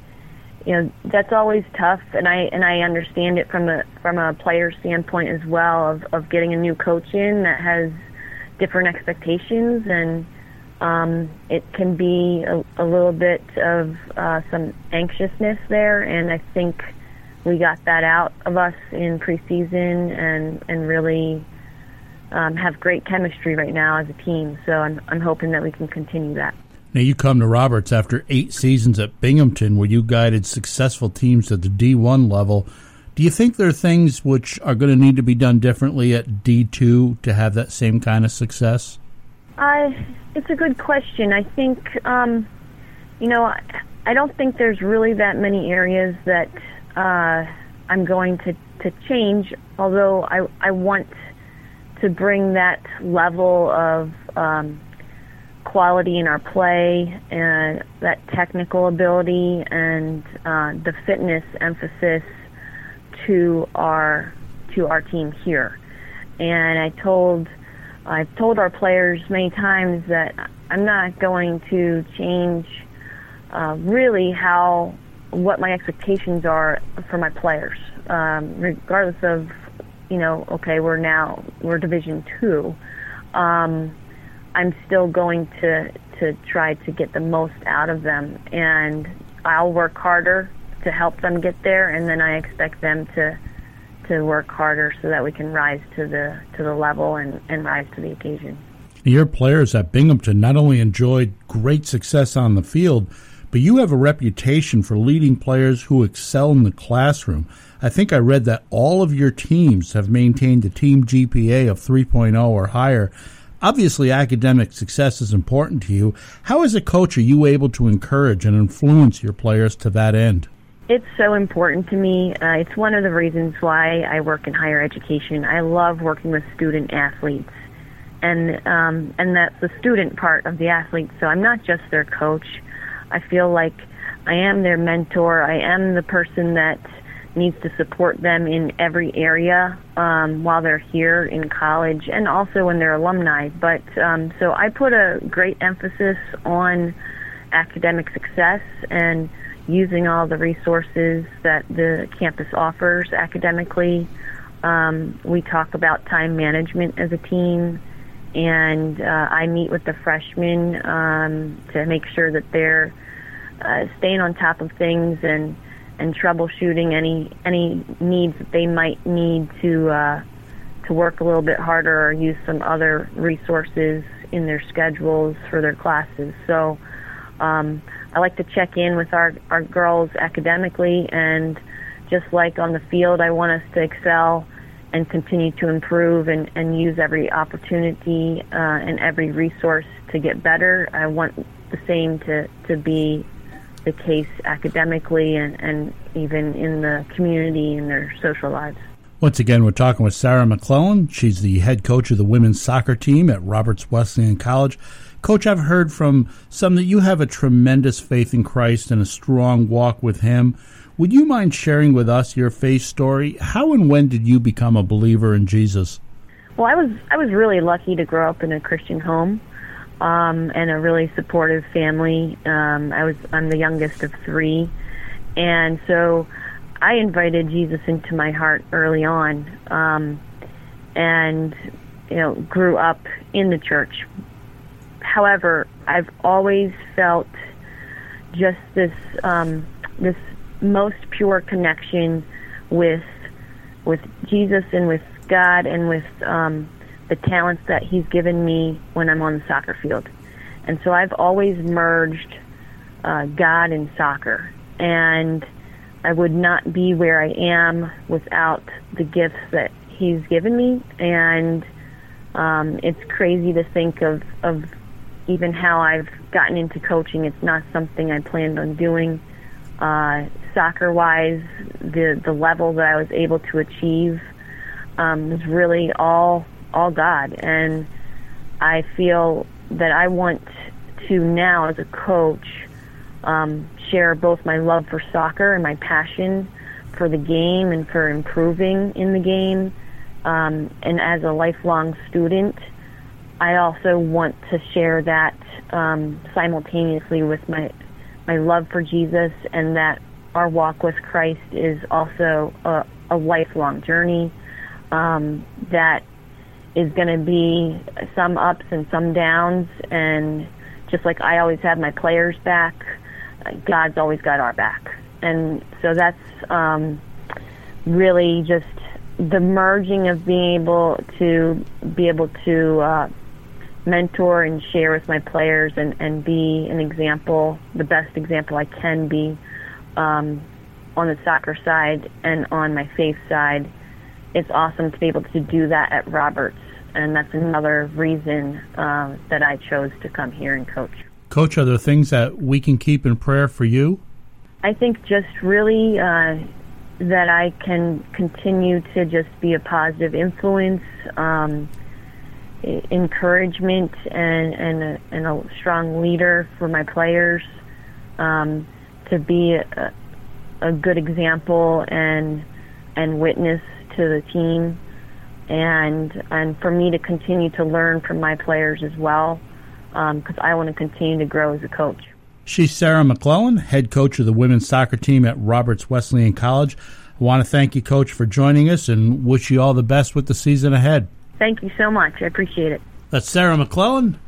you know that's always tough, and I and I understand it from a from a player standpoint as well of of getting a new coach in that has different expectations and um, it can be a, a little bit of uh, some anxiousness there, and I think we got that out of us in preseason, and and really um, have great chemistry right now as a team. So I'm I'm hoping that we can continue that. Now you come to Roberts after eight seasons at Binghamton, where you guided successful teams at the D1 level. Do you think there are things which are going to need to be done differently at D2 to have that same kind of success? I it's a good question. I think, um, you know, I, I don't think there's really that many areas that uh, I'm going to, to change, although I, I want to bring that level of um, quality in our play and that technical ability and uh, the fitness emphasis to our to our team here. And I told I've told our players many times that I'm not going to change uh, really how what my expectations are for my players, um, regardless of you know, okay, we're now we're Division Two. Um, I'm still going to to try to get the most out of them, and I'll work harder to help them get there, and then I expect them to to work harder so that we can rise to the to the level and, and rise to the occasion. Your players at Binghamton not only enjoyed great success on the field, but you have a reputation for leading players who excel in the classroom. I think I read that all of your teams have maintained a team GPA of 3.0 or higher. Obviously, academic success is important to you. How, as a coach, are you able to encourage and influence your players to that end? It's so important to me. Uh, it's one of the reasons why I work in higher education. I love working with student athletes, and um, and that's the student part of the athlete. So I'm not just their coach. I feel like I am their mentor. I am the person that needs to support them in every area um, while they're here in college, and also when they're alumni. But um, so I put a great emphasis on academic success and using all the resources that the campus offers academically. Um, we talk about time management as a team, and uh, I meet with the freshmen um, to make sure that they're uh, staying on top of things and and troubleshooting any any needs that they might need to uh, to work a little bit harder or use some other resources in their schedules for their classes. So um, I like to check in with our, our girls academically, and just like on the field, I want us to excel and continue to improve and, and use every opportunity uh, and every resource to get better. I want the same to, to be the case academically and, and even in the community and their social lives. Once again, we're talking with Sarah McClellan. She's the head coach of the women's soccer team at Roberts Wesleyan College. Coach, I've heard from some that you have a tremendous faith in Christ and a strong walk with Him. Would you mind sharing with us your faith story? How and when did you become a believer in Jesus? Well, I was I was really lucky to grow up in a Christian home um, and a really supportive family. Um, I was I'm the youngest of three, and so I invited Jesus into my heart early on, um, and you know grew up in the church however, I've always felt just this um, this most pure connection with with Jesus and with God and with um, the talents that He's given me when I'm on the soccer field. And so I've always merged uh, God and soccer. And I would not be where I am without the gifts that He's given me, and um, it's crazy to think of of even how I've gotten into coaching. It's not something I planned on doing. Uh, soccer wise, the the level that I was able to achieve um, was really all all God, and I feel that I want to now, as a coach, um, share both my love for soccer and my passion for the game and for improving in the game. Um, and as a lifelong student, I also want to share that um, simultaneously with my my love for Jesus and that our walk with Christ is also a, a lifelong journey um, that is going to be some ups and some downs and just like I always have my players back, God's always got our back. And so that's um, really just the merging of being able to be able to uh, mentor and share with my players and, and be an example, the best example I can be um, on the soccer side and on my faith side. It's awesome to be able to do that at Roberts, and that's another reason uh, that I chose to come here and coach. Coach, are there things that we can keep in prayer for you? I think just really uh, that I can continue to just be a positive influence. Um, encouragement and and a, and a strong leader for my players um, to be a, a good example and and witness to the team and and for me to continue to learn from my players as well because um, I want to continue to grow as a coach. She's Sarah McClellan, head coach of the women's soccer team at Roberts Wesleyan College. I want to thank you, Coach, for joining us and wish you all the best with the season ahead. Thank you so much. I appreciate it. That's Sarah McClellan,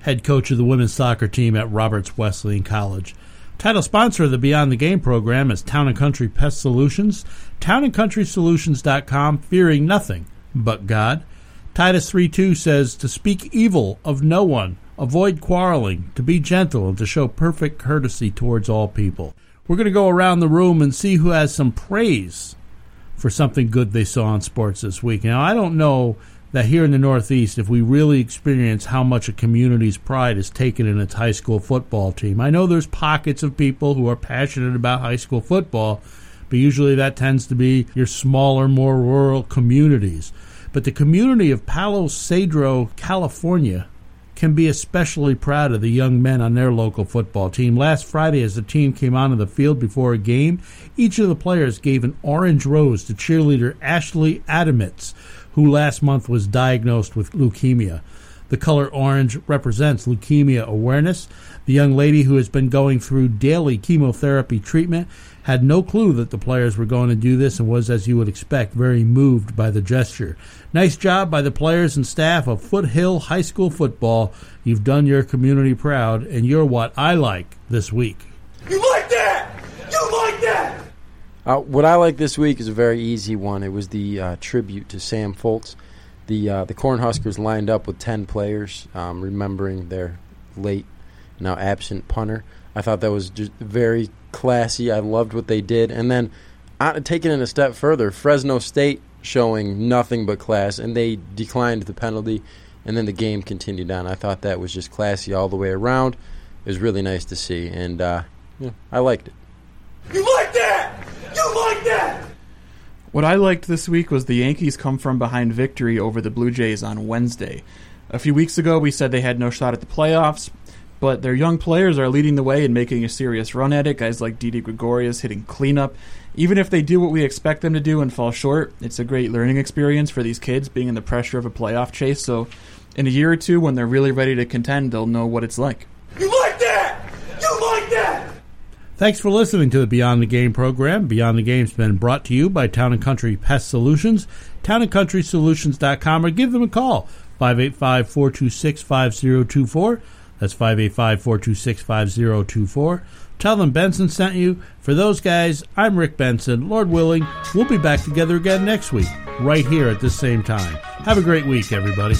head coach of the women's soccer team at Roberts Wesleyan College. Title sponsor of the Beyond the Game program is Town and Country Pest Solutions. TownandCountrySolutions.com, fearing nothing but God. Titus 3.2 says, To speak evil of no one, avoid quarreling, to be gentle, and to show perfect courtesy towards all people. We're going to go around the room and see who has some praise for something good they saw in sports this week. Now, I don't know that here in the Northeast, if we really experience how much a community's pride is taken in its high school football team, I know there's pockets of people who are passionate about high school football, but usually that tends to be your smaller, more rural communities. But the community of Palo Cedro, California, can be especially proud of the young men on their local football team. Last Friday, as the team came onto the field before a game, each of the players gave an orange rose to cheerleader Ashley Adamitz who last month was diagnosed with leukemia. The color orange represents leukemia awareness. The young lady who has been going through daily chemotherapy treatment had no clue that the players were going to do this and was, as you would expect, very moved by the gesture. Nice job by the players and staff of Foothill High School football. You've done your community proud, and you're what I like this week. You like that? You like that? Uh, what I like this week is a very easy one. It was the uh, tribute to Sam Foltz. The uh, the Cornhuskers lined up with ten players, um, remembering their late, now absent punter. I thought that was just very classy. I loved what they did, and then uh, taking it a step further, Fresno State showing nothing but class, and they declined the penalty, and then the game continued on. I thought that was just classy all the way around. It was really nice to see, and uh, yeah, I liked it. You like that? You like that? What I liked this week was the Yankees come from behind victory over the Blue Jays on Wednesday. A few weeks ago, we said they had no shot at the playoffs, but their young players are leading the way and making a serious run at it. Guys like Didi Gregorius hitting cleanup. Even if they do what we expect them to do and fall short, it's a great learning experience for these kids being in the pressure of a playoff chase. So, in a year or two, when they're really ready to contend, they'll know what it's like. You like that? You like that? Thanks for listening to the Beyond the Game program. Beyond the Game's been brought to you by Town and Country Pest Solutions, townandcountrysolutions.com, or give them a call, 585 426 5024. That's 585 426 5024. Tell them Benson sent you. For those guys, I'm Rick Benson. Lord willing, we'll be back together again next week, right here at this same time. Have a great week, everybody.